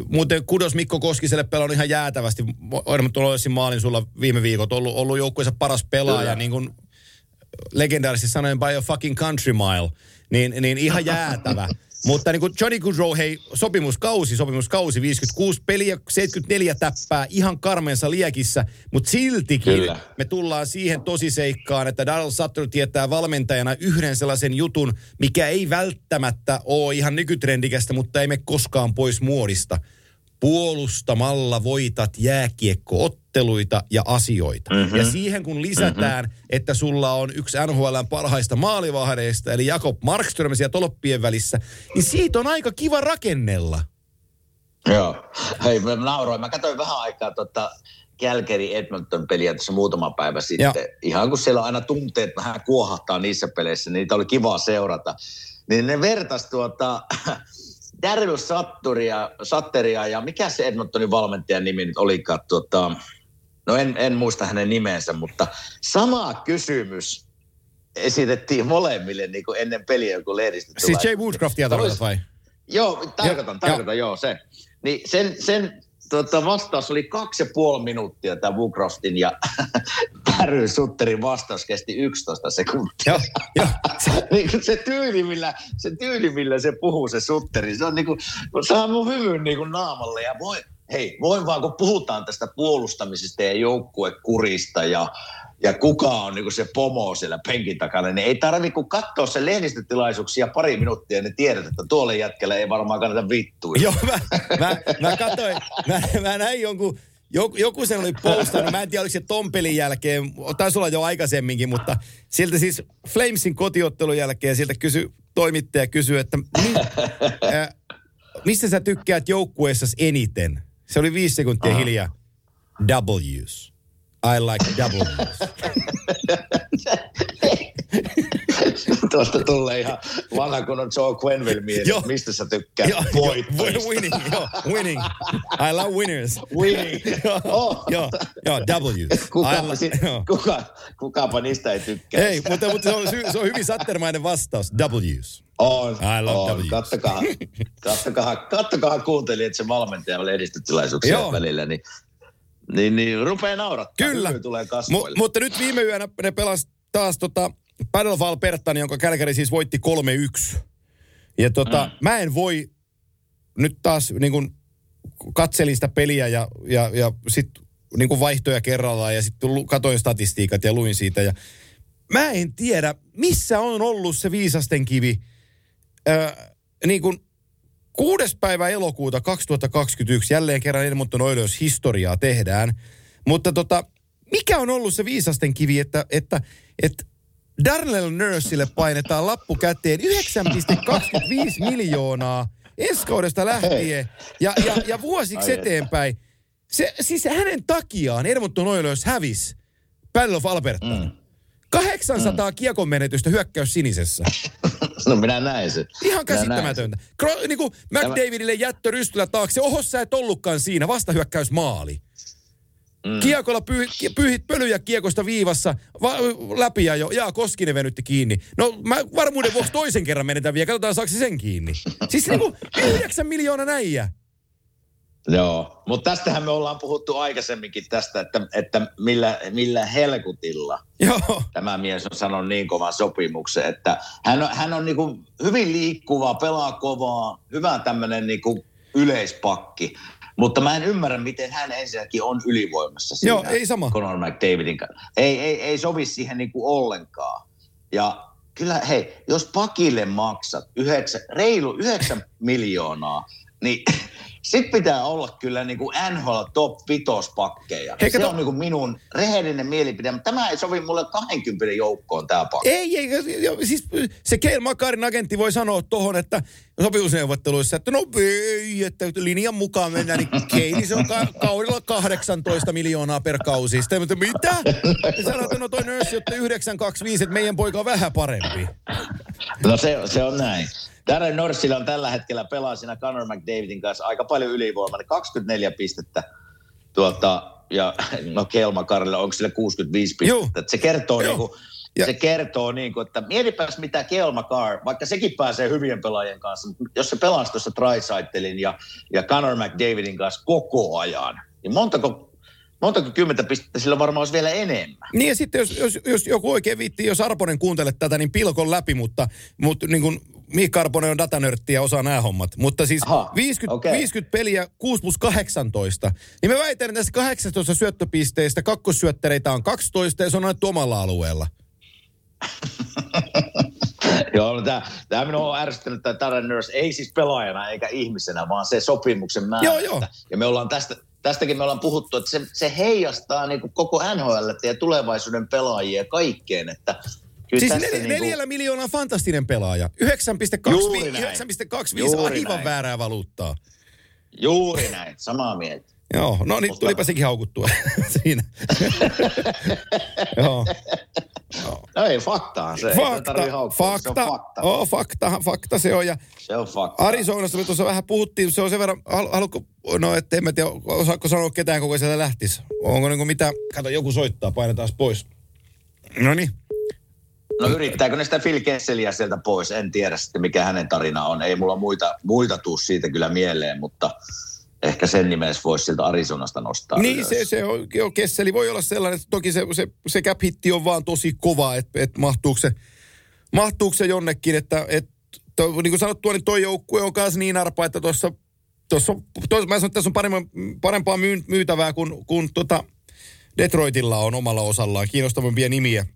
Muuten kudos Mikko Koskiselle pelannut ihan jäätävästi. Ormantoloisin maalin sulla viime viikot. Ollut, ollut joukkueensa paras pelaaja, Kyllä. niin kuin legendaarisesti sanoen by a fucking country mile. Niin, niin ihan jäätävä. Mutta niin kuin Johnny Goodrow, hei, sopimuskausi, sopimuskausi, 56 peliä, 74 täppää, ihan karmensa liekissä, mutta siltikin Kyllä. me tullaan siihen tosiseikkaan, että Darrell Sutter tietää valmentajana yhden sellaisen jutun, mikä ei välttämättä ole ihan nykytrendikästä, mutta ei me koskaan pois muodista – puolustamalla voitat jääkiekkootteluita ja asioita. Mm-hmm. Ja siihen kun lisätään, mm-hmm. että sulla on yksi NHLn parhaista maalivahdeista, eli Jakob Markström siellä tolppien välissä, niin siitä on aika kiva rakennella. Joo. Hei, mä nauroin. Mä katsoin vähän aikaa tota Calgary Edmonton peliä tässä muutama päivä sitten. Joo. Ihan kun siellä on aina tunteet vähän kuohahtaa niissä peleissä, niin niitä oli kiva seurata. Niin ne vertas tuota Daryl Satturia, Satteria ja mikä se Edmontonin valmentajan nimi nyt olikaan? Tuota, no en, en muista hänen nimensä, mutta sama kysymys esitettiin molemmille niin kuin ennen peliä, kun lehdistö Siis Jay Woodcraftia tarkoitat vai? Joo, tarkoitan, tarkoitan, joo, se. Niin sen, sen tota, vastaus oli kaksi ja puoli minuuttia, tämä Woodcraftin ja Päry Sutterin vastaus kesti 11 sekuntia. Joo, jo. niin se, tyyli, millä, se tyyli, millä se puhuu se Sutteri, se on niin kuin, saa mun hyvyn niin kuin naamalle ja voi, hei, voin vaan, kun puhutaan tästä puolustamisesta ja joukkuekurista ja ja kuka on niin se pomo siellä penkin takana, niin ei tarvitse kuin katsoa se lehdistötilaisuuksia pari minuuttia, niin tiedät, että tuolle jätkelle ei varmaan kannata vittua. Joo, mä, mä, mä katsoin, mä, mä näin jonkun, joku, joku sen oli postannut, mä en tiedä oliko se ton pelin jälkeen, taisi olla jo aikaisemminkin, mutta siltä siis Flamesin kotiottelun jälkeen siltä kysy, toimittaja kysyi, että mi, äh, mistä sä tykkäät joukkueessa eniten? Se oli viisi sekuntia Aha. hiljaa. W's. I like double Tuosta tulee ihan vanha kun on Joe Quenville mies, mistä sä tykkää voittajista. winning, joo, winning. I love winners. Winning. joo, oh. joo, joo, W's. Kukapa, si- kuka, kukapa niistä ei tykkää. Ei, mutta, mutta se, on, se on hyvin sattermainen vastaus. W's. On, I love on. W's. Kattokaa, kattokaa, kattokaa kuuntelijat se valmentaja lehdistötilaisuuksia välillä, niin niin, niin rupeaa naurattaa. Kyllä. tulee M- mutta nyt viime yönä ne pelas taas tota Battle of Albertani, jonka Kälkäri siis voitti 3-1. Ja tota, mm. mä en voi nyt taas niin kuin katselin sitä peliä ja, ja, ja sitten niin vaihtoja kerrallaan ja sitten katoin statistiikat ja luin siitä. Ja mä en tiedä, missä on ollut se viisasten kivi. Öö, niin kuin Kuudes päivä elokuuta 2021, jälleen kerran Edmonton Oilers historiaa tehdään. Mutta tota, mikä on ollut se viisasten kivi, että, että, että Darnell Nursille painetaan lappu käteen 9,25 miljoonaa ensi kaudesta lähtien ja, ja, ja vuosiksi eteenpäin. Se, siis hänen takiaan Edmonton Oilers hävisi Battle of Alberta. Mm. 800 mm. kiekon menetystä hyökkäys sinisessä. No minä näin sen. Ihan käsittämätöntä. Kro, niin kuin McDavidille jättö rystylä taakse. Oho, sä et ollutkaan siinä. Vastahyökkäys maali. Mm. Kiekolla pyy, pyyhit pölyjä kiekosta viivassa va, läpi ja jo. Jaa, Koskinen venytti kiinni. No mä varmuuden vuoksi toisen kerran menetään vielä. Katsotaan saako sen kiinni. Siis niinku yhdeksän miljoonaa näijä. Joo, mutta tästähän me ollaan puhuttu aikaisemminkin tästä, että, että millä, millä helkutilla Joo. tämä mies on sanonut niin kovan sopimuksen, että hän on, hän on niin hyvin liikkuva, pelaa kovaa, hyvä tämmöinen niin yleispakki. Mutta mä en ymmärrä, miten hän ensinnäkin on ylivoimassa siinä Joo, ei sama. Conor McDavidin kanssa. Ei, ei, ei sovi siihen niin kuin ollenkaan. Ja kyllä, hei, jos pakille maksat yhdeksän, reilu 9 miljoonaa, niin sitten pitää olla kyllä niin kuin NHL top 5 pakkeja. Hei, se on niin kuin minun rehellinen mielipide, mutta tämä ei sovi mulle 20 joukkoon tämä pakki. Ei, ei, siis se Keil Makarin agentti voi sanoa tuohon, että sopimusneuvotteluissa, että no ei, että linjan mukaan mennään, niin Keili se on ka- kaudella 18 miljoonaa per kausi. Sitten, mutta mitä? Ja sanoo, että no toi nörssi otti 925, että meidän poika on vähän parempi. No se, se on näin. Darren Norsilla on tällä hetkellä pelaa siinä Conor McDavidin kanssa aika paljon ylivoimaa, 24 pistettä tuota, ja no Kelma Karille, onko sille 65 pistettä. Se kertoo niin kuin, ja. Se kertoo niin kuin, että mietipäs mitä Kelma Carr, vaikka sekin pääsee hyvien pelaajien kanssa, mutta jos se pelasi tuossa Trisaitelin ja, ja Conor McDavidin kanssa koko ajan, niin montako montako kymmentä pistettä sillä varmaan olisi vielä enemmän. Niin ja sitten jos, jos, jos joku oikein viitti, jos Arponen kuuntelee tätä, niin pilkon läpi, mutta, mutta niin kuin Miikka Arponen on datanörtti ja osaa nämä hommat. Mutta siis Aha, 50, okay. 50 peliä 6 plus 18. Niin mä väitän, että näistä 18 syöttöpisteistä kakkossyöttereitä on 12 ja se on annettu omalla alueella. Joo, no tämä, tämä minua on ärsyttänyt, tämä Darren Nurse, ei siis pelaajana eikä ihmisenä, vaan se sopimuksen määrä. Joo, joo. Ja me ollaan tästä, tästäkin me ollaan puhuttu, että se, se heijastaa niin kuin koko NHL ja tulevaisuuden pelaajia kaikkeen, että Kyllä siis nel, niin kuin... neljällä miljoonaa fantastinen pelaaja. 9,25 aivan näin. väärää valuuttaa. Juuri näin, samaa mieltä. Joo, no niin, Mutta... tulipa sekin haukuttua siinä. Joo. No ei, faktaa se. Fakta, ei fakta, se on fakta. Oh, fakta, fakta se on. Ja se on fakta. Arizonasta me tuossa vähän puhuttiin, se on sen verran, haluatko, no että en mä tiedä, osaatko sanoa ketään koko sieltä lähtisi. Onko niinku mitä, kato joku soittaa, painetaan pois. No niin. No yrittääkö ne sitä Phil Kesseliä sieltä pois? En tiedä sitten, mikä hänen tarina on. Ei mulla muita, muita tuu siitä kyllä mieleen, mutta ehkä sen nimessä voisi sieltä Arizonasta nostaa Niin, ylös. se, se on, jo, Kesseli voi olla sellainen, että toki se, se, se cap hitti on vaan tosi kova, että, että mahtuuko, se, mahtuuko se jonnekin, että, että to, niin kuin sanottua, niin toi joukkue on kanssa niin arpa, että tuossa, tuossa tuossa, mä sanon, että tässä on parempaa, parempaa myy, myytävää kuin, kuin tota Detroitilla on omalla osallaan, kiinnostavampia nimiä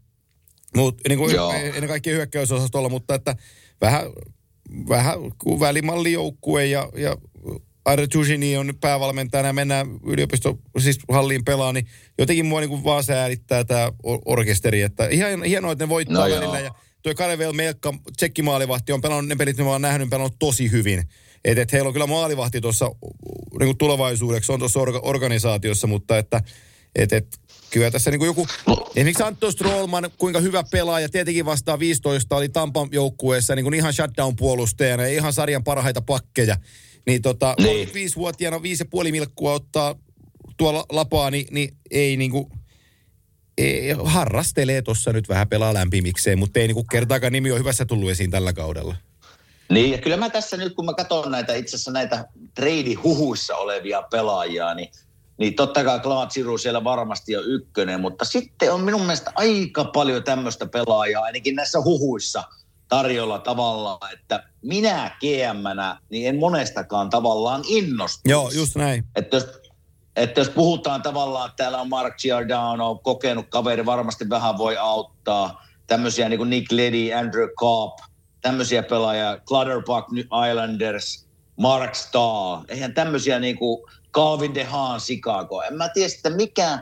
Mut, niin kuin ennen kaikkea hyökkäysosastolla, mutta että vähän, vähän välimallijoukkue ja, ja Aire Tujini on päävalmentajana ja mennään yliopisto, siis halliin pelaa, niin jotenkin mua niin vaan säälittää tämä orkesteri, että ihan hienoa, että ne voittaa no välillä ja tuo Karevel Melkka, tsekkimaalivahti on pelannut, ne pelit, ne vaan nähnyt, pelannut tosi hyvin. Että et heillä on kyllä maalivahti tuossa niin tulevaisuudeksi, on tuossa orga, organisaatiossa, mutta että et, et, kyllä tässä niin kuin joku, esimerkiksi Antto Strollman, kuinka hyvä pelaaja, tietenkin vastaan 15 oli Tampan joukkueessa niin kuin ihan shutdown-puolustajana ja ihan sarjan parhaita pakkeja. Niin tota, niin. 35-vuotiaana 5,5 milkkua ottaa tuolla lapaa, niin, niin ei niin kuin, ei, harrastelee tuossa nyt vähän pelaa lämpimikseen, mutta ei niinku kertaakaan nimi on hyvässä tullut esiin tällä kaudella. Niin, ja kyllä mä tässä nyt, kun mä katson näitä itse asiassa näitä trade-huhuissa olevia pelaajia, niin niin totta kai Claude Giroux siellä varmasti on ykkönen, mutta sitten on minun mielestä aika paljon tämmöistä pelaajaa, ainakin näissä huhuissa tarjolla tavallaan, että minä gm niin en monestakaan tavallaan innostu. Joo, just näin. Että jos, että jos puhutaan tavallaan, että täällä on Mark Giordano, kokenut kaveri, varmasti vähän voi auttaa. Tämmöisiä niin kuin Nick Leddy, Andrew Cobb, tämmöisiä pelaajia, Clutterbuck Islanders, Mark Stahl. Eihän tämmöisiä niin kuin Calvin de Haan Chicago. En mä tiedä että mikä,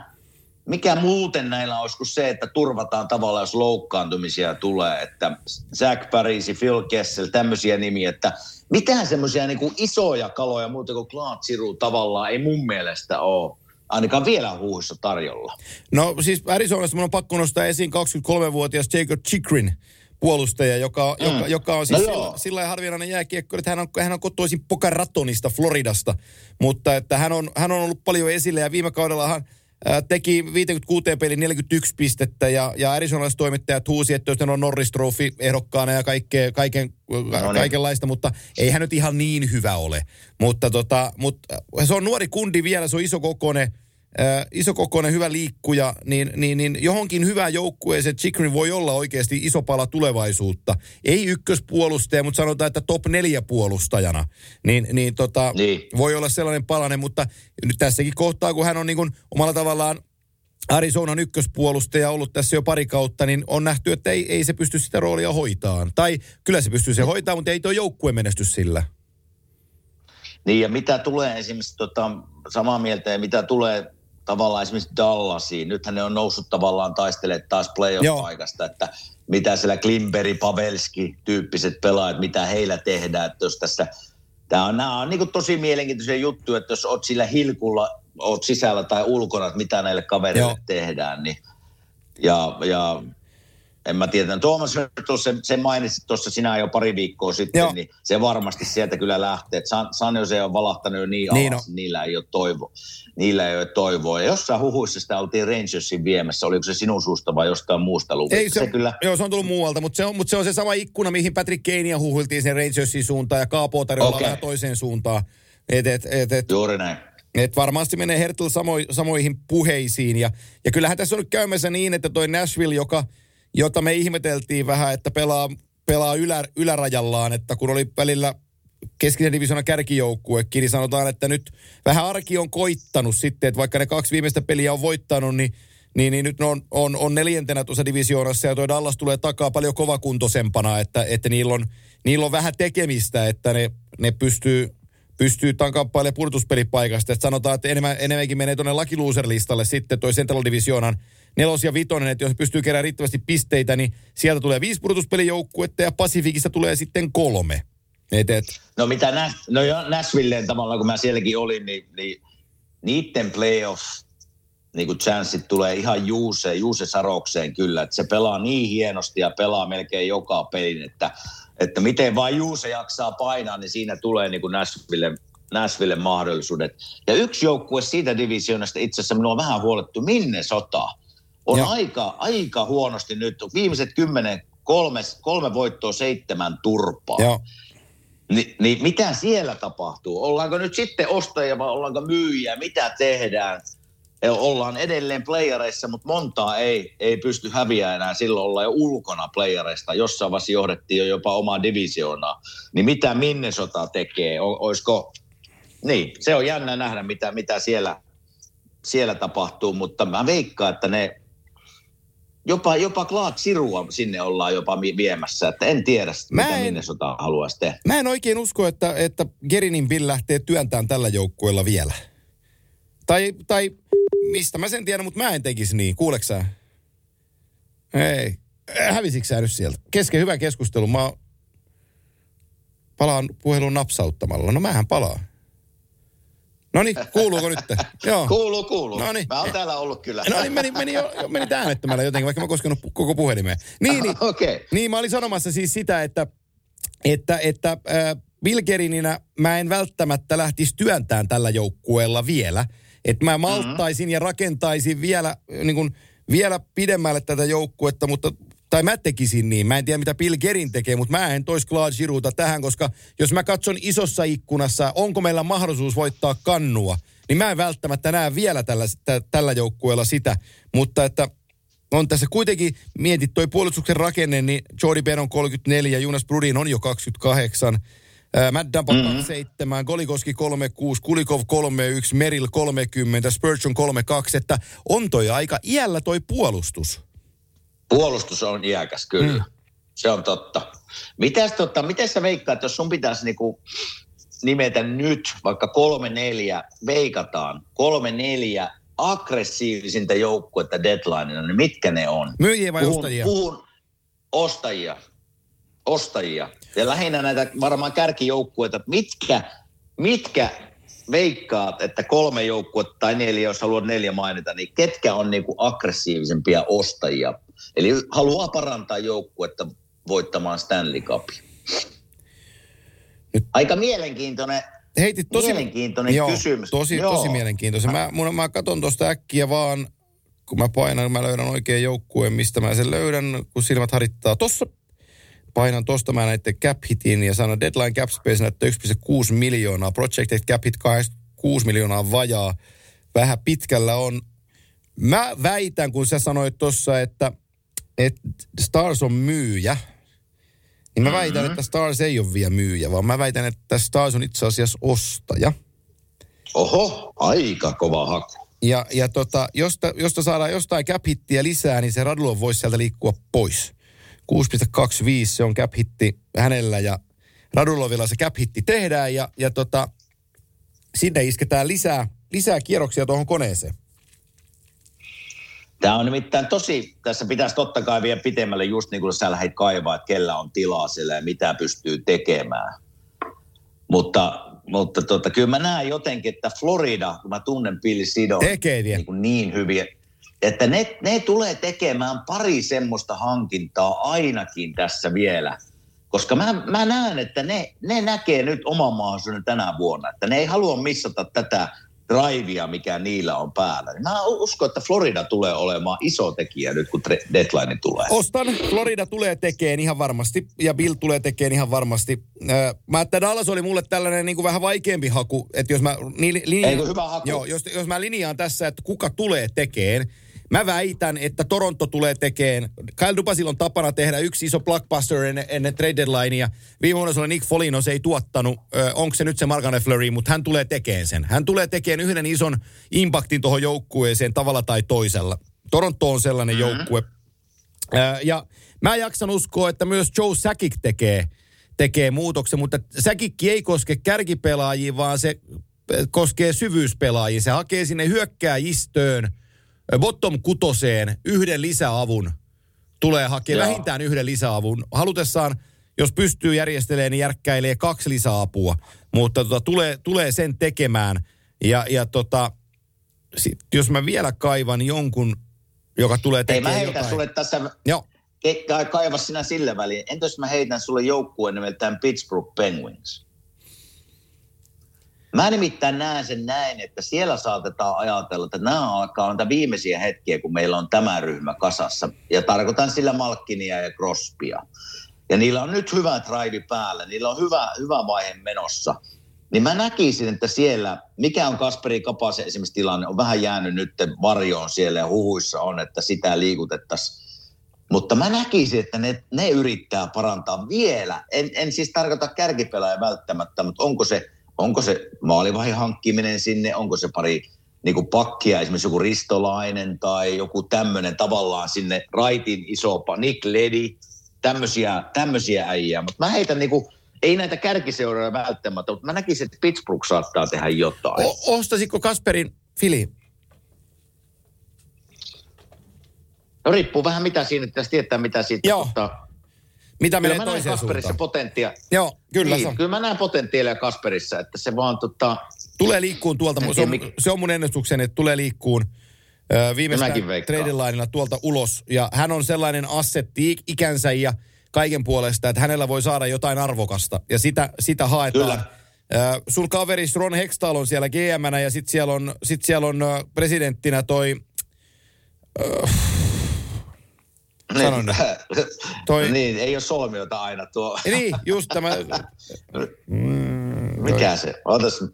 mikä muuten näillä olisi kuin se, että turvataan tavallaan, jos loukkaantumisia tulee, että Zach Parisi, Phil Kessel, tämmöisiä nimiä, että mitään semmoisia niin isoja kaloja muuta kuin Claude Giroux tavallaan ei mun mielestä ole ainakaan vielä huuhissa tarjolla. No siis Arizonasta mun on pakko nostaa esiin 23-vuotias Jacob Chikrin puolustaja, joka, mm. joka, joka on siis No no joo. sillä, sillä harvinainen jääkiekko, että hän on, hän on kotoisin Pokaratonista, Floridasta, mutta että hän on, hän on ollut paljon esillä ja viime kaudellahan ää, teki 56 peli 41 pistettä ja, ja arizonalaiset toimittajat huusi, että jos ne on Norris Trophy ehdokkaana ja kaikkea, kaiken, niin. kaikenlaista, mutta ei hän nyt ihan niin hyvä ole. Mutta, tota, mutta se on nuori kundi vielä, se on iso kokoinen, äh, isokokoinen, hyvä liikkuja, niin, niin, niin johonkin hyvään joukkueeseen Chikrin voi olla oikeasti iso pala tulevaisuutta. Ei ykköspuolustaja, mutta sanotaan, että top neljä puolustajana. Niin, niin, tota, Niin. voi olla sellainen palanen, mutta nyt tässäkin kohtaa, kun hän on niin kuin omalla tavallaan Arizonan ykköspuolustaja ollut tässä jo pari kautta, niin on nähty, että ei, ei se pysty sitä roolia hoitaan. Tai kyllä se pystyy se hoitaa, mutta ei tuo joukkue menesty sillä. Niin ja mitä tulee esimerkiksi tota, samaa mieltä ja mitä tulee tavallaan esimerkiksi Dallasiin. Nythän ne on noussut tavallaan taistelemaan taas playoff-paikasta, että mitä siellä Klimberi, Pavelski tyyppiset pelaajat, mitä heillä tehdään. Että jos tässä, tämä on, nämä on niin tosi mielenkiintoisia juttuja, että jos oot sillä hilkulla, oot sisällä tai ulkona, että mitä näille kavereille Joo. tehdään, niin ja, ja en mä tiedä. Tuomas tuossa, sen mainitsit tuossa sinä jo pari viikkoa sitten, Joo. Niin se varmasti sieltä kyllä lähtee. San, San Jose on valahtanut jo niin, Niin alas, niillä ei ole toivo. Niillä ei ole toivoa. Ja jossain huhuissa sitä oltiin Rangersin viemässä. Oliko se sinun suusta vai jostain muusta luvista? Ei se, se kyllä, Joo, se on tullut muualta, mutta se on, mutta se on se sama ikkuna, mihin Patrick Kanea huhuiltiin sen Rangersin suuntaan ja Kaapo tarjolla Okei. vähän toiseen suuntaan. Et, et, et, et, juuri näin. et varmasti menee Hertel samo, samoihin puheisiin. Ja, ja kyllähän tässä on nyt käymässä niin, että toi Nashville, joka, jota me ihmeteltiin vähän, että pelaa, pelaa ylä, ylärajallaan, että kun oli välillä keskisen divisionan kärkijoukkuekin, niin sanotaan, että nyt vähän arki on koittanut sitten, että vaikka ne kaksi viimeistä peliä on voittanut, niin niin, niin nyt ne on, on, on neljäntenä tuossa divisioonassa ja toi Dallas tulee takaa paljon kovakuntoisempana, että, että niillä, on, niillä on vähän tekemistä, että ne, ne pystyy, pystyy tämän kamppailemaan pudotuspelipaikasta. Että sanotaan, että enemmän, enemmänkin menee tuonne Lucky Loser-listalle sitten toi Central Divisioonan nelos ja vitonen, että jos pystyy keräämään riittävästi pisteitä, niin sieltä tulee viisi pudotuspelijoukkuetta ja Pasifikista tulee sitten kolme. Et, et, No mitä Nash, no jo Nashvilleen tavallaan, kun mä sielläkin olin, niin, niin niiden playoff niin kuin chanssit tulee ihan juuse, juuse sarokseen kyllä, että se pelaa niin hienosti ja pelaa melkein joka pelin, että, että miten vain Juuse jaksaa painaa, niin siinä tulee niin kuin Nashville, Nashville mahdollisuudet. Ja yksi joukkue siitä divisioonasta itse asiassa minua on vähän huolettu, minne sota. On Joo. aika, aika huonosti nyt, viimeiset kymmenen, kolme, kolme voittoa, seitsemän turpaa. joo. Ni, niin mitä siellä tapahtuu? Ollaanko nyt sitten ostajia vai ollaanko myyjiä? Mitä tehdään? Ja Ollaan edelleen playereissa, mutta montaa ei, ei pysty häviämään enää. Silloin ollaan jo ulkona playereista. Jossain vaiheessa johdettiin jo jopa omaa divisioonaa. Niin mitä Minnesota tekee? O, olisiko... Niin, se on jännä nähdä, mitä, mitä siellä, siellä tapahtuu, mutta mä veikkaan, että ne jopa, jopa Clark Sirua sinne ollaan jopa viemässä, että en tiedä, Mä mitä en- Minnesota haluaisi tehdä. Mä en oikein usko, että, että Gerinin Bill lähtee työntämään tällä joukkueella vielä. Tai, tai mistä mä sen tiedän, mutta mä en tekisi niin. Kuuleeko sä? Ei. Hävisikö sä nyt sieltä? Kesken hyvä keskustelu. Mä palaan puhelun napsauttamalla. No mähän palaan. No niin, kuuluuko nyt? Joo. Kuuluu, kuuluu. No niin. Mä oon täällä ollut kyllä. No niin, meni, meni, jo, meni äänettömällä jotenkin, vaikka mä koskenut koko puhelimeen. Niin, niin. Okay. niin, mä olin sanomassa siis sitä, että, että, että äh, Bilgerininä mä en välttämättä lähtisi työntään tällä joukkueella vielä. Että mä malttaisin ja rakentaisin vielä, niin kuin, vielä pidemmälle tätä joukkuetta, mutta tai mä tekisin niin. Mä en tiedä, mitä Bill Gerin tekee, mutta mä en tois Claude Girouta tähän, koska jos mä katson isossa ikkunassa, onko meillä mahdollisuus voittaa kannua, niin mä en välttämättä näe vielä tällä, tä, tällä joukkueella sitä. Mutta että on tässä kuitenkin, mietit toi puolustuksen rakenne, niin Jordi Ben on 34, Jonas Brudin on jo 28, ää, Matt Dampa Mhm. 27, Golikoski 36, Kulikov 31, Meril 30, Spurgeon 32, että on toi aika iällä toi puolustus. Puolustus on iäkäs, kyllä. Mm. Se on totta. Mitäs, totta, miten sä veikkaat, jos sun pitäisi niinku nimetä nyt vaikka kolme neljä, veikataan, kolme neljä aggressiivisinta joukkuetta deadlineina, niin mitkä ne on? Myyjiä vai puhun, ostajia? Puhun ostajia. Ostajia. Ja lähinnä näitä varmaan kärkijoukkueita, mitkä, mitkä veikkaat, että kolme joukkuetta tai neljä, jos haluat neljä mainita, niin ketkä on niin kuin aggressiivisempia ostajia? Eli haluaa parantaa joukkuetta voittamaan Stanley Cupia. Nyt- Aika mielenkiintoinen, Heitit tosi, mielenkiintoinen joo, kysymys. Tosi, Joo. tosi mielenkiintoinen. Mä, mun, mä katson tuosta äkkiä vaan, kun mä painan, mä löydän oikein joukkueen, mistä mä sen löydän, kun silmät harittaa. Tossa painan tosta mä näitte cap hitin ja sanon deadline cap space näyttää 1,6 miljoonaa. Projected cap hit 6 miljoonaa vajaa. Vähän pitkällä on. Mä väitän, kun sä sanoit tossa, että, että Stars on myyjä, niin mä väitän, että Stars ei ole vielä myyjä, vaan mä väitän, että Stars on itse asiassa ostaja. Oho, aika kova haku. Ja, ja tota, josta, josta saadaan jostain cap lisää, niin se Radulov voisi sieltä liikkua pois. 6,25 se on cap hänellä ja Radulovilla se cap tehdään ja, ja tota, sinne isketään lisää, lisää kierroksia tuohon koneeseen. Tämä on nimittäin tosi, tässä pitäisi totta kai vielä pitemmälle just niin kuin sä lähdit kaivaa, että kellä on tilaa siellä ja mitä pystyy tekemään. Mutta, mutta tota, kyllä mä näen jotenkin, että Florida, kun mä tunnen Billy Sidon niin, kuin niin hyviä, että ne, ne tulee tekemään pari semmoista hankintaa ainakin tässä vielä. Koska mä, mä näen, että ne, ne näkee nyt oman mahdollisuuden tänä vuonna. Että ne ei halua missata tätä drivea, mikä niillä on päällä. Niin Mä uskon, että Florida tulee olemaan iso tekijä nyt, kun deadline tulee. Ostan. Florida tulee tekemään ihan varmasti ja Bill tulee tekemään ihan varmasti. Mä että Dallas oli mulle tällainen niin kuin vähän vaikeampi haku, että jos mä ni, linjaan, Eikö hyvä haku? Joo, jos, jos mä linjaan tässä, että kuka tulee tekeen, Mä väitän, että Toronto tulee tekemään, Kyle Dubasilla on tapana tehdä yksi iso blockbuster ennen, ennen trade deadlinea. Viime vuonna se oli Nick Folino, se ei tuottanut. Ö, onko se nyt se Markane Fleury, mutta hän tulee tekemään sen. Hän tulee tekemään yhden ison impactin tuohon joukkueeseen tavalla tai toisella. Toronto on sellainen mm-hmm. joukkue. Ö, ja mä jaksan uskoa, että myös Joe Sakic tekee, tekee muutoksen, mutta Sakikki ei koske kärkipelaajia, vaan se koskee syvyyspelaajia. Se hakee sinne hyökkääjistöön – bottom kutoseen yhden lisäavun tulee hakea Joo. vähintään yhden lisäavun. Halutessaan, jos pystyy järjestelemään, niin järkkäilee kaksi lisäapua, mutta tota, tulee, tulee sen tekemään. Ja, ja tota, sit, jos mä vielä kaivan jonkun, joka tulee Ei tekemään mä heitän jotain. sulle tässä, Joo, ka- kaiva sinä sille väliin. Entä jos mä heitän sulle joukkueen nimeltään Pittsburgh Penguins? Mä nimittäin näen sen näin, että siellä saatetaan ajatella, että nämä alkaa niitä viimeisiä hetkiä, kun meillä on tämä ryhmä kasassa. Ja tarkoitan sillä Malkkinia ja Crosbya. Ja niillä on nyt hyvä drive päällä, niillä on hyvä, hyvä vaihe menossa. Niin mä näkisin, että siellä, mikä on Kasperi Kapasen esimerkiksi tilanne, on vähän jäänyt nyt varjoon siellä ja huhuissa on, että sitä liikutettaisiin. Mutta mä näkisin, että ne, ne yrittää parantaa vielä. En, en siis tarkoita kärkipelaaja välttämättä, mutta onko se, onko se maalivahin hankkiminen sinne, onko se pari niin kuin pakkia, esimerkiksi joku Ristolainen tai joku tämmöinen tavallaan sinne raitin iso, pa- Nick Ledi, tämmöisiä, tämmöisiä äijää. Mutta mä heitän niin kuin, ei näitä kärkiseuroja välttämättä, mutta mä näkisin, että Pittsburgh saattaa tehdä jotain. o- ostasitko Kasperin Fili? No riippuu vähän mitä siinä, pitäisi tietää mitä siitä. Joo. Mutta Mitä kyllä menee näen toiseen Kasperissa suuntaan? potentiaa. Joo, kyllä se niin, on. kyllä mä näen potentiaalia Kasperissa, että se vaan tota, Tulee liikkuun tuolta, se on, se on mun ennustukseni, että tulee liikkuun viimeistään trade tuolta ulos. Ja hän on sellainen assetti ik- ikänsä ja kaiken puolesta, että hänellä voi saada jotain arvokasta. Ja sitä, sitä haetaan. Kyllä. Sul kaveri Ron Hextall on siellä GM-nä ja sitten siellä on, sit siellä on presidenttinä toi... Sano nyt. Toi- niin, ei ole solmiota aina tuo. Niin, just tämä... Mikä se? Ootas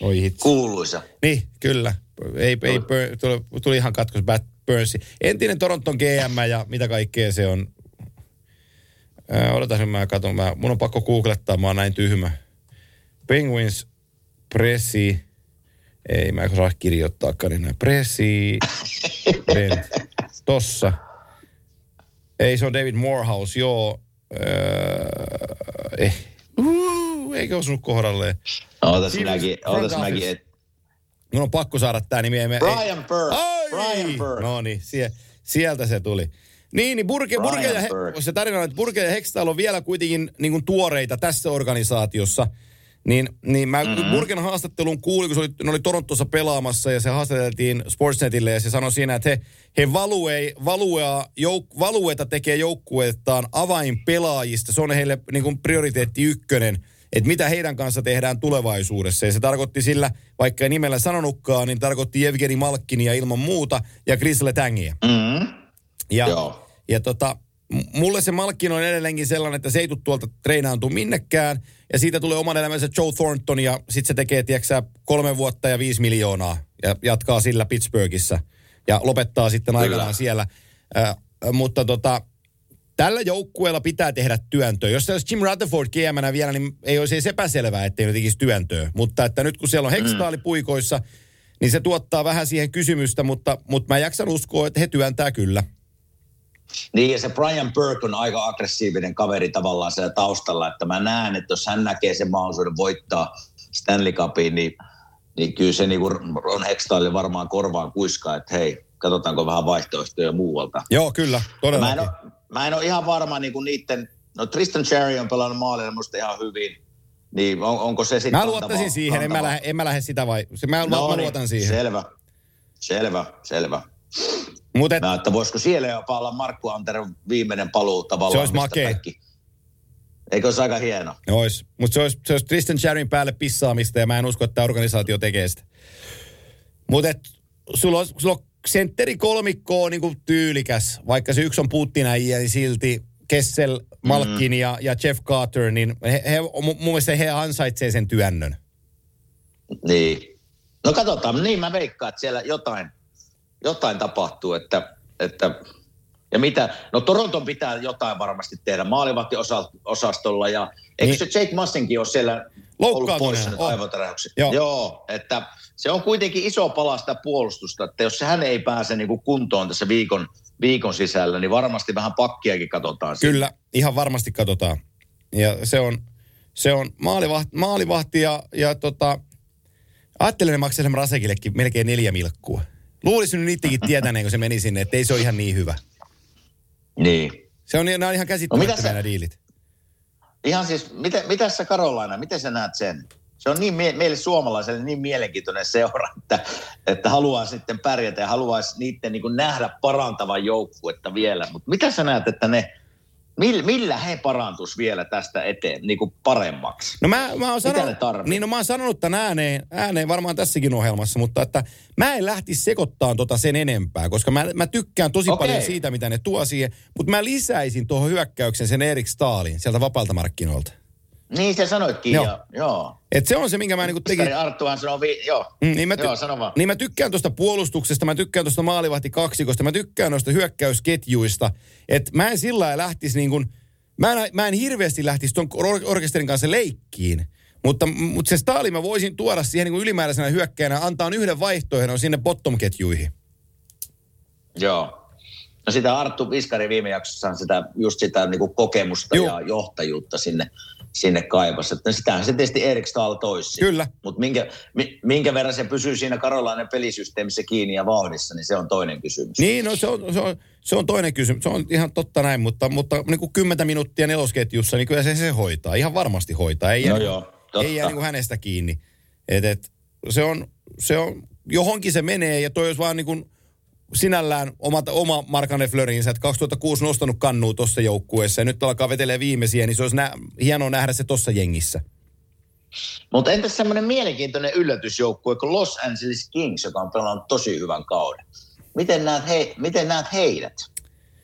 Oi hitsi. kuuluisa. Niin, kyllä. Ei, ei, tuli, tuli ihan katkos Bat Burnsi. Entinen Toronton GM ja mitä kaikkea se on. Äh, odotas, mä katson. Mä, mun on pakko googlettaa, mä oon näin tyhmä. Penguins, Pressi, ei mä en osaa kirjoittaakaan niin näin. Pressi, Brent, tossa. Ei, se on David Morehouse, joo. Öö, eh. Uh, eikö osunut kohdalleen? Ootas minäkin, ootas minäkin. Et, Mun on pakko saada tää nimi. Ei, me- Brian Burke. Ai! Brian Burke. No niin, sie, sieltä se tuli. Niin, niin Burke, Brian Burke ja, He- Burke. se tarina on, että Burke ja Hextall on vielä kuitenkin niin kuin tuoreita tässä organisaatiossa. Niin, niin mä mm-hmm. Burgen haastattelun kuulin, kun se oli, ne oli Torontossa pelaamassa ja se haastateltiin Sportsnetille ja se sanoi siinä, että he, he value, valuea, jouk, valueta tekee joukkuettaan avainpelaajista. Se on heille niin kuin prioriteetti ykkönen, että mitä heidän kanssa tehdään tulevaisuudessa. Ja se tarkoitti sillä, vaikka ei nimellä sanonutkaan, niin tarkoitti Evgeni Malkkinia ilman muuta ja Chris Letängiä. Mm-hmm. Ja, Joo. ja tota, mulle se Malkkin on edelleenkin sellainen, että se ei tule tuolta treenaantua minnekään. Ja siitä tulee oman elämänsä Joe Thornton ja sitten se tekee, tiedätkö kolme vuotta ja viisi miljoonaa. Ja jatkaa sillä Pittsburghissa. Ja lopettaa sitten Kyllä. aikanaan siellä. Äh, mutta tota, tällä joukkueella pitää tehdä työntöä. Jos se olisi Jim Rutherford GMnä vielä, niin ei olisi edes epäselvää, ettei ne tekisi työntöä. Mutta että nyt kun siellä on hekstaali puikoissa, niin se tuottaa vähän siihen kysymystä, mutta, mutta mä jaksan uskoa, että he työntää kyllä. Niin, ja se Brian Burke on aika aggressiivinen kaveri tavallaan siellä taustalla, että mä näen, että jos hän näkee sen mahdollisuuden voittaa Stanley Cupin, niin, niin kyllä se niin Ron Hextallille varmaan korvaan kuiskaa, että hei, katsotaanko vähän vaihtoehtoja muualta. Joo, kyllä, Mä en, todellakin. ole, mä en ole ihan varma niin kuin niiden, no Tristan Cherry on pelannut maalilla musta ihan hyvin, niin on, onko se sitten Mä luottaisin siihen, en mä, lähde, en mä lähde sitä vai... Mä, no, mä luotan siihen. Selvä, selvä, selvä. Mutta et, Mä, että voisiko siellä jopa olla Markku Antero viimeinen paluu tavallaan. Se olisi makea. kaikki- Eikö olisi aika hieno? ois. Mutta se olisi, se olisi Tristan Charin päälle pissaamista ja mä en usko, että tämä organisaatio tekee sitä. Mutta sulla on, sulla on sentteri kolmikko on niinku tyylikäs, vaikka se yksi on Putin-äijä, niin silti Kessel, Malkin mm. ja, ja Jeff Carter, niin he, he, mun mun mielestä he ansaitsee sen työnnön. Niin. No katsotaan, niin mä veikkaan, että siellä jotain, jotain tapahtuu, että, että ja mitä, no Toronton pitää jotain varmasti tehdä maalivahtiosastolla ja eikö Niin. se Jake Massenkin ole siellä ollut poissa nyt? Joo. Joo, että se on kuitenkin iso pala sitä puolustusta, että jos hän ei pääse niin kuin kuntoon tässä viikon, viikon sisällä, niin varmasti vähän pakkiakin katsotaan. siinä. Kyllä, ihan varmasti katsotaan. Ja se on, se on maalivahti, maalivahti ja, ja tota, ajattelen, maksaa Rasekillekin melkein neljä milkkua. Luulisin nyt itsekin tietäneen, kun se meni sinne, että ei se ole ihan niin hyvä. Niin. Se on, nämä on ihan No käsittämättömiä nämä diilit. Ihan siis, mitä, mitä sä Karolaina, miten sä näet sen? Se on niin mie- meille suomalaiselle niin mielenkiintoinen seura, että, että haluaa sitten pärjätä ja haluaisi niiden niin nähdä parantavan joukkuetta vielä. Mutta mitä sä näet, että ne, millä, millä he parantus vielä tästä eteen niin kuin paremmaksi? No mä, mä oon sanonut, niin no mä oon sanonut tämän ääneen, ääneen varmaan tässäkin ohjelmassa, mutta että mä en lähtisi sekoittamaan tota sen enempää, koska mä, mä tykkään tosi Okei. paljon siitä, mitä ne tuo siihen, mutta mä lisäisin tuohon hyökkäyksen sen Erik Staalin sieltä vapaalta markkinoilta. Niin se sanoitkin, Joo. joo. Et se on se, minkä mä niinku tekin. Arttuhan sanoo, vi- joo. Mm, niin, mä Joo, sano vaan. niin mä tykkään tuosta puolustuksesta, mä tykkään tuosta maalivahti kaksikosta, mä tykkään noista hyökkäysketjuista. Että mä en sillä lailla lähtisi niin kuin, mä en, mä en hirveästi lähtisi tuon or- orkesterin kanssa leikkiin. Mutta, mutta se Stalin mä voisin tuoda siihen niin kuin ylimääräisenä hyökkäjänä, antaa yhden vaihtoehdon sinne bottom-ketjuihin. Joo. No sitä Arttu Viskari viime jaksossa sitä, just sitä niin kuin kokemusta Juu. ja johtajuutta sinne, sinne kaivasi. Että sitähän se tietysti Erik Stahl toisi. Kyllä. Mutta minkä, mi, minkä verran se pysyy siinä Karolainen pelisysteemissä kiinni ja vauhdissa, niin se on toinen kysymys. Niin, no se on, se on, se on toinen kysymys. Se on ihan totta näin, mutta, mutta niin kuin 10 minuuttia nelosketjussa, niin kyllä se, se hoitaa. Ihan varmasti hoitaa. Ei, No jää, joo, totta. ei jää niin kuin hänestä kiinni. Et, et, se, on, se on, johonkin se menee ja toi olisi vaan niin kuin sinällään oma, oma Markane Flörinsä, että 2006 nostanut kannua tuossa joukkueessa ja nyt alkaa vetelee viimeisiä, niin se olisi nä- hienoa nähdä se tuossa jengissä. Mutta entäs semmoinen mielenkiintoinen yllätysjoukkue kuin Los Angeles Kings, joka on pelannut tosi hyvän kauden. Miten näet, he, miten näet heidät?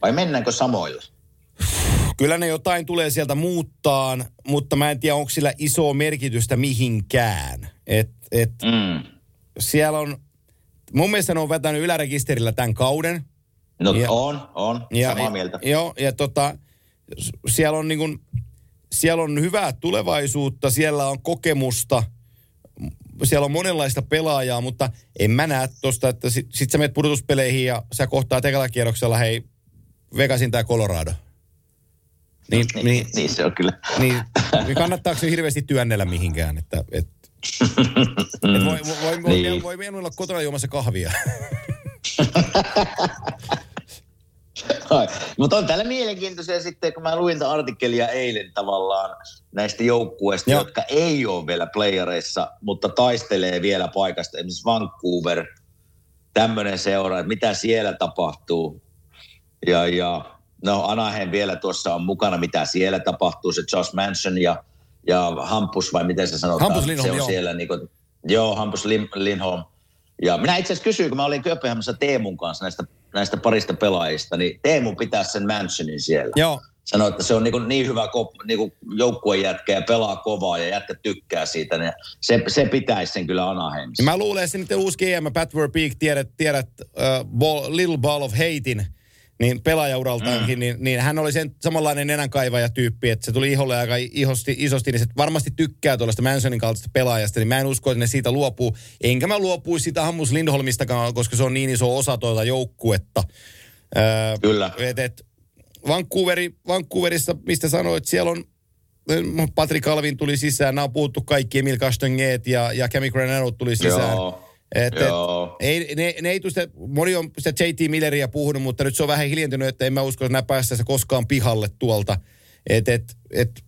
Vai mennäänkö samoilla? Kyllä ne jotain tulee sieltä muuttaan, mutta mä en tiedä, onko sillä isoa merkitystä mihinkään. Et, et Mm. siellä on, mun mielestä ne on vetänyt ylärekisterillä tämän kauden. No Ja- on, on, Ja, samaa mieltä. Joo, ja tota, siellä on niin kuin, siellä on hyvää tulevaisuutta, siellä on kokemusta, siellä on monenlaista pelaajaa, mutta en mä näe tosta, että sit, sit sä menet pudotuspeleihin ja sä kohtaa tekellä kierroksella, hei, Vegasin tai Colorado. Niin, Niin, niin, niin se on kyllä. niin, niin kannattaako se hirveästi työnnellä mihinkään, että et, et voi, voi, voi, voi, Niin. voi, voi olla kotona juomassa kahvia. Mutta on täällä mielenkiintoisia sitten, kun mä luin tämän artikkelia eilen tavallaan näistä joukkueista, Joo. jotka ei ole vielä playereissa, mutta taistelee vielä paikasta. Esimerkiksi Vancouver, tämmöinen seura, että mitä siellä tapahtuu. Ja, ja no Anaheim vielä tuossa on mukana, mitä siellä tapahtuu. Se Josh Manson ja, ja Hampus, vai miten se sanotaan? Hampus Lindholm, se on joo. siellä niin kuin, joo, Hampus Lindholm. Ja minä itse asiassa kysyin, kun mä olin Kööpenhaminassa Teemun kanssa näistä, näistä parista pelaajista, niin Teemu pitää sen Mansonin siellä. Joo. Sanoi, että se on niin, niin hyvä niin joukkuejätkä ja pelaa kovaa ja jätkä tykkää siitä. Niin se, se pitäisi sen kyllä Anaheimissa. Mä luulen, että uusi GM Pat Verbeek, tiedät, tiedät uh, ball, Little Ball of Hatein, niin pelaajauraltaankin, mm. niin, niin, hän oli sen samanlainen nenänkaivaja tyyppi, että se tuli iholle aika ihosti, isosti, niin se varmasti tykkää tuollaista Mansonin kaltaista pelaajasta, niin mä en usko, että ne siitä luopuu. Enkä mä luopuisi siitä Hammus Lindholmistakaan, koska se on niin iso osa tuota joukkuetta. Öö, Kyllä. Et, et, Vancouveri, Vancouverissa, mistä sanoit, siellä on Patrick Alvin tuli sisään, nämä on puhuttu kaikki, Emil Castanget ja, ja Cami Granero tuli sisään. Joo. Et, et, Joo. Ei, ne, ne ei sitä, moni on sitä JT Milleria puhunut, mutta nyt se on vähän hiljentynyt, että en mä usko, että nämä päästään se koskaan pihalle tuolta. Et, et, et,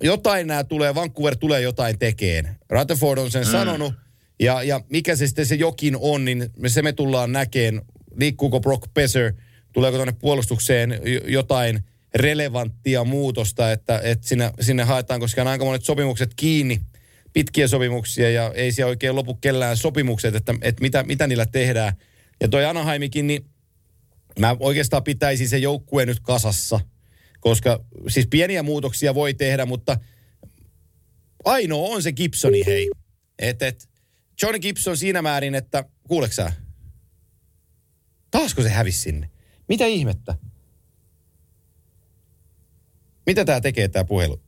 jotain nämä tulee, Vancouver tulee jotain tekeen. Rutherford on sen mm. sanonut, ja, ja mikä se sitten se jokin on, niin se me tullaan näkeen. Liikkuuko Brock Besser, tuleeko tuonne puolustukseen jotain relevanttia muutosta, että, että sinne, sinne haetaan, koska on aika monet sopimukset kiinni, pitkiä sopimuksia, ja ei siellä oikein lopu kellään sopimukset, että, että mitä, mitä niillä tehdään. Ja toi Anaheimikin, niin mä oikeastaan pitäisin se joukkue nyt kasassa, koska siis pieniä muutoksia voi tehdä, mutta ainoa on se Gibsoni, hei. Et, et, Johnny Gibson siinä määrin, että kuuleeko sä? Taasko se hävisi sinne? Mitä ihmettä? Mitä tää tekee tää puhelu?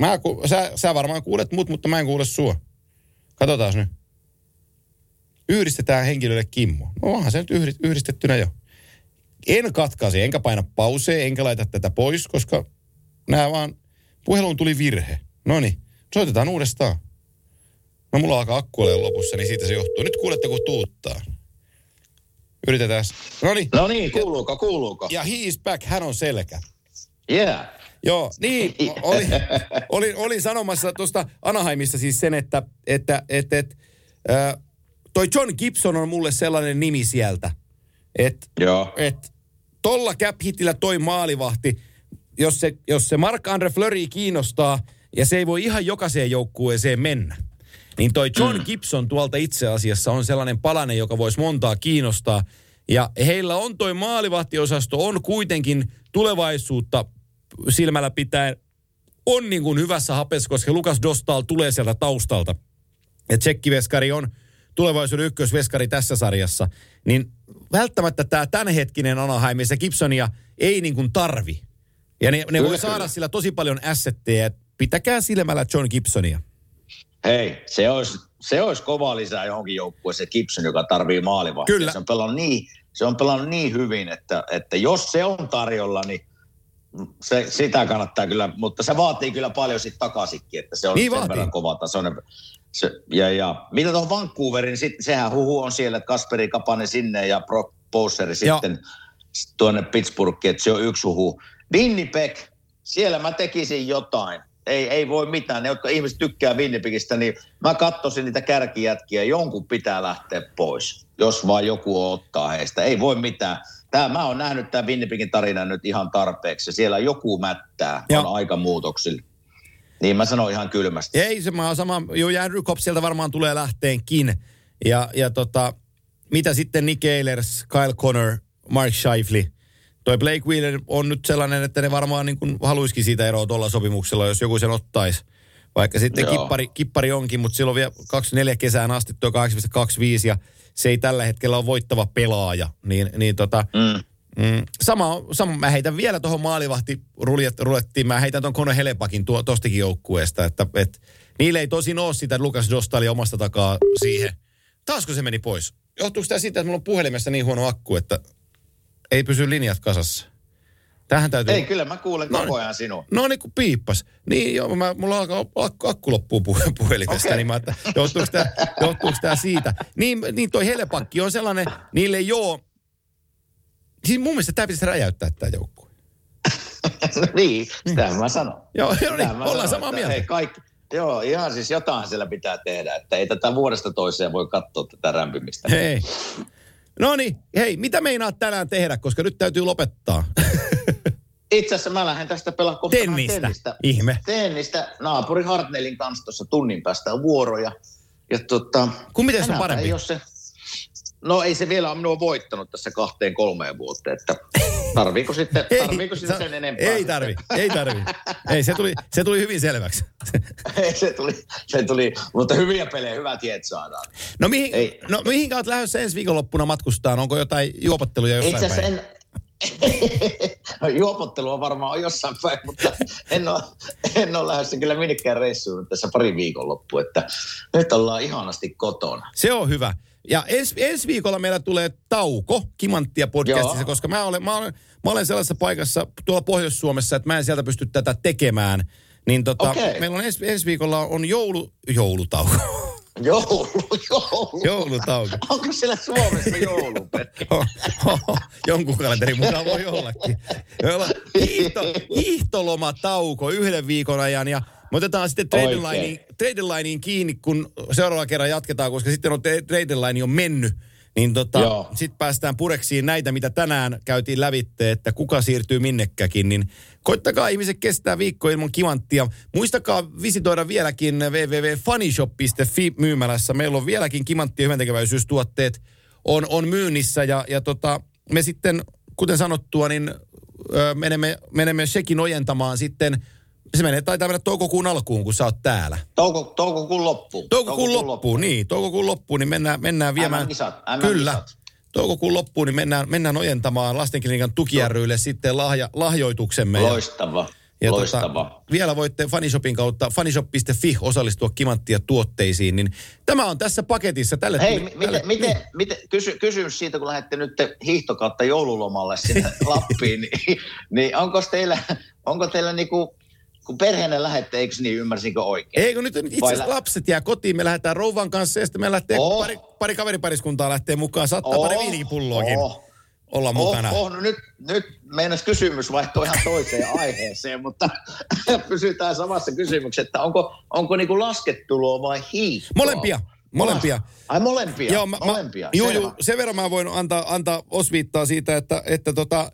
Mä, ku, sä, sä varmaan kuulet mut, mutta mä en kuule sua. Katsotaan nyt. Yhdistetään henkilölle Kimmo. No onhan se nyt yhdi- yhdistettynä jo. En katkaise, enkä paina pausee, enkä laita tätä pois, koska nämä vaan, puheluun tuli virhe. No niin, soitetaan uudestaan. No mulla alkaa akku olla lopussa, niin siitä se johtuu. Nyt kuulette, kun tuuttaa. Yritetään. No niin. No niin, kuuluuko, kuuluuko? Ja he is back, hän on selkä. Yeah. Joo, niin, oli, olin, olin sanomassa tuosta Anaheimista siis sen, että, että, että, että äh, toi John Gibson on mulle sellainen nimi sieltä, että et tolla cap hitillä toi maalivahti, jos se, jos se Mark-Andre Fleury kiinnostaa ja se ei voi ihan jokaiseen joukkueeseen mennä, niin toi John mm. Gibson tuolta itse asiassa on sellainen palanen, joka voisi montaa kiinnostaa. Ja heillä on toi maalivahtiosasto, on kuitenkin tulevaisuutta silmällä pitäen, on niin kuin hyvässä hapessa, koska Lukas Dostal tulee sieltä taustalta. Ja tsekkiveskari on tulevaisuuden ykkösveskari tässä sarjassa, niin välttämättä tämä tämänhetkinen Anaheim, se Gibsonia ei niin kuin tarvi. Ja ne, ne voi saada sillä tosi paljon assetteja. Pitäkää silmällä John Gibsonia. Hei, se olisi, se olisi kova lisää johonkin joukkueeseen Gibson, joka tarvii maalivahtia. Kyllä. Se on pelannut niin, se on pelannut niin hyvin, että, että jos se on tarjolla, niin se, sitä kannattaa kyllä, mutta se vaatii kyllä paljon sitten takaisinkin, että se on Niin sen vaatii. verran kova tasoinen. Se, ja, ja, mitä tuohon Vancouverin, sit, sehän huhu on siellä, että Kasperi Kapanen sinne ja Brock Bowser sitten tuonne Pittsburghiin, että se on yksi huhu. Winnipeg, siellä mä tekisin jotain. Ei, ei voi mitään. Ne, jotka ihmiset tykkää Winnipegistä, niin mä katsoisin niitä kärkijätkiä. Jonkun pitää lähteä pois, jos vaan joku ottaa heistä. Ei voi mitään. Tää, mä oon nähnyt tämän Winnipegin tarinan nyt ihan tarpeeksi. Siellä joku mättää, Joo. on aika muutoksilla. Niin mä sanon ihan kylmästi. Ei se mä oon sama, joo ja Andrew Cobb sieltä varmaan tulee lähteenkin. Ja, ja tota, mitä sitten Nick Ehlers, Kyle Connor, Mark Scheifele. Toi Blake Wheeler on nyt sellainen, että ne varmaan niin kuin haluisikin siitä eroa tuolla sopimuksella, jos joku sen ottaisi. Vaikka sitten Joo. kippari, kippari onkin, mutta silloin vielä 24 kesään asti tuo 8,25 ja se ei tällä hetkellä ole voittava pelaaja. Niin, niin tota, Mm. Mm, sama, sama, mä heitän vielä tuohon maalivahti rulettiin, mä heitän tuon Kone Helepakin tuo, tostakin joukkueesta, että et, niille ei tosin ole sitä Lukas Dostali omasta takaa siihen. Taasko se meni pois? Johtuuko tämä siitä, että mulla on puhelimessa niin huono akku, että ei pysy linjat kasassa? Tähän täytyy... Ei, kyllä mä kuulen No koko niin. ajan sinua. No niin kuin piippas. Niin joo, mä, mulla alkaa akku, akku loppuu puh- puhelimesta, Okei. niin mä että johtuuko tämä, johtuuko tämä siitä. Niin, niin toi Helepakki on sellainen, niille ei oo, Siis mun mielestä tämä pitäisi räjäyttää tämä joukkue. niin, sitä mä sanon. Joo, Sitä niin, mä ollaan sanon, samaa mieltä. Hei, kaikki, joo, ihan siis jotain siellä pitää tehdä, että ei tätä vuodesta toiseen voi katsoa tätä rämpimistä. Hei. No niin, hei, mitä meinaat tänään tehdä, koska nyt täytyy lopettaa? Itse asiassa mä lähden tästä pelaa kohta Tennistä. tennistä. Ihme. Tennistä. Naapuri Hartnellin kanssa tuossa tunnin päästä on vuoroja. Ja tota, Kun miten se on parempi? Ei se, no ei se vielä ole minua voittanut tässä kahteen kolmeen vuoteen, että tarviiko sitten, tarviiko sitten sen enempää? Ei tarvi, ei tarvi. Ei, se tuli, se tuli hyvin selväksi. Ei, se tuli, se tuli, mutta hyviä pelejä, hyvä tiet saadaan. No mihin, Ei. no mihin olet lähdössä ensi viikonloppuna matkustaan? Onko jotain juopotteluja jossain Itse päin? en, no, juopottelua varmaan on jossain päin, mutta en ole, en ole lähdössä kyllä minnekään reissuun tässä pari viikonloppu, että nyt ollaan ihanasti kotona. Se on hyvä. Ja ens, ensi viikolla meillä tulee tauko Kimanttia podcastissa, Joo. koska mä olen, mä, olen, mä olen sellaisessa paikassa tuolla Pohjois-Suomessa, että mä en sieltä pysty tätä tekemään. Niin tota, Okei. meillä on ensi, ensi viikolla on joulu, joulutauko. Joulu, joulu. joulutauko. Onko siellä Suomessa joulu? Jonkun kalenterin mukaan voi ollakin. Hiihto, hiihtolomatauko yhden viikon ajan ja me otetaan sitten trade lineen, trade lineen kiinni, kun seuraava kerran jatketaan, koska sitten on trade line on mennyt. Niin tota, sitten päästään pureksiin näitä, mitä tänään käytiin lävitte, että kuka siirtyy minnekäkin. Niin koittakaa ihmiset kestää viikko ilman kimanttia. Muistakaa visitoida vieläkin www.funnyshop.fi myymälässä. Meillä on vieläkin kimanttia hyväntekeväisyystuotteet on, on myynnissä ja, ja tota, me sitten, kuten sanottua, niin ö, menemme, menemme shekin ojentamaan sitten, se menee, taitaa mennä toukokuun alkuun, kun sä oot täällä. Touko, toukokuun loppuun. Toukokuun loppuun, niin, toukokuun loppuun, niin mennään, mennään viemään. MM-kisat, MM-kisat. Kyllä. Toukokuun loppuun, niin mennään, mennään ojentamaan lastenklinikan tuki rylle sitten lahja, lahjoituksemme. Loistava, ja loistava. Tota, vielä voitte Funnyshopin kautta, funnyshop.fi osallistua kimanttia tuotteisiin, niin tämä on tässä paketissa. Tälle Hei, tuli, mi- tälle, miten, miten, miten, kysy, kysymys siitä, kun lähdette nyt hiihtokautta joululomalle sinne Lappiin, niin, niin onko teillä, onko teillä niinku, kun perheenä lähette, eikö niin, ymmärsinkö oikein? Eikö nyt itse asiassa lapset jää kotiin, me lähdetään rouvan kanssa ja sitten me lähtee Oh. pari, pari kaveripariskuntaa lähtee mukaan. Saattaa pari viinipulloakin oh, olla mukana. Oh, oh, no nyt, nyt meinas kysymys vaihtoa ihan toiseen aiheeseen, mutta pysytään samassa kysymyksessä, että onko, onko niinku laskettelua vai hiihtoa? Molempia, molempia. Ai molempia, Joo, mä, molempia. Mä, juu, juu, sen verran mä voin antaa, antaa osviittaa siitä, että, että tota,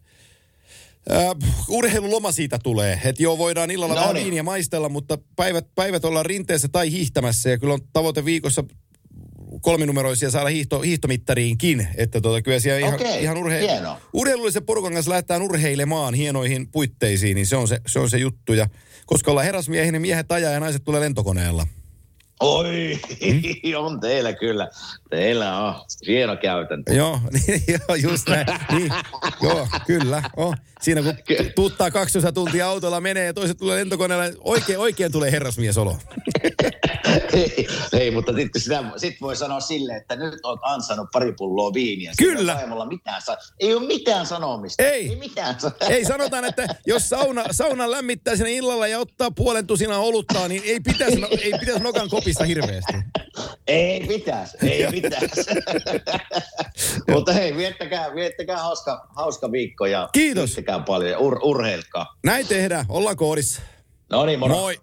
äh, urheiluloma siitä tulee. Että joo, voidaan illalla No vähän niin. viiniä maistella, mutta päivät, päivät ollaan rinteessä tai hiihtämässä. Ja kyllä on tavoite viikossa kolminumeroisia saada hiihto, hiihtomittariinkin. Että tota, kyllä siellä ihan, Okei, ihan urhe- urheilullisen porukan kanssa lähdetään urheilemaan hienoihin puitteisiin, niin se on se, se, on se juttu. Ja koska ollaan herrasmiehiä, niin miehet ajaa ja naiset tulee lentokoneella. Oi, Hmm? on teillä kyllä. Teillä on hieno käytäntö. Joo, niin, joo, just näin. Niin, joo, kyllä. Oh. Siinä kun tuuttaa 12 tuntia autolla menee ja toiset tulee lentokoneella, oikein, oikein tulee herrasmiesolo. ei, ei, mutta sitten sitä, sit voi sanoa silleen, että nyt olet ansainnut pari pulloa viiniä. Kyllä. Ei, ole mitään, ei ole mitään sanomista. Ei. Ei mitään Ei, sanotaan, että jos sauna, sauna lämmittää sinne illalla ja ottaa puolen tusinaa oluttaa, niin ei pitäisi, no, ei pitäisi nokan kopista hirveästi. Ei pitäisi, ei pitäisi. Mutta hei, viettäkää, viettäkää hauska, hauska viikko ja Kiitos. paljon ja ur, urheilkaa. Näin tehdään, ollaan koodissa. No niin, moro. Moi.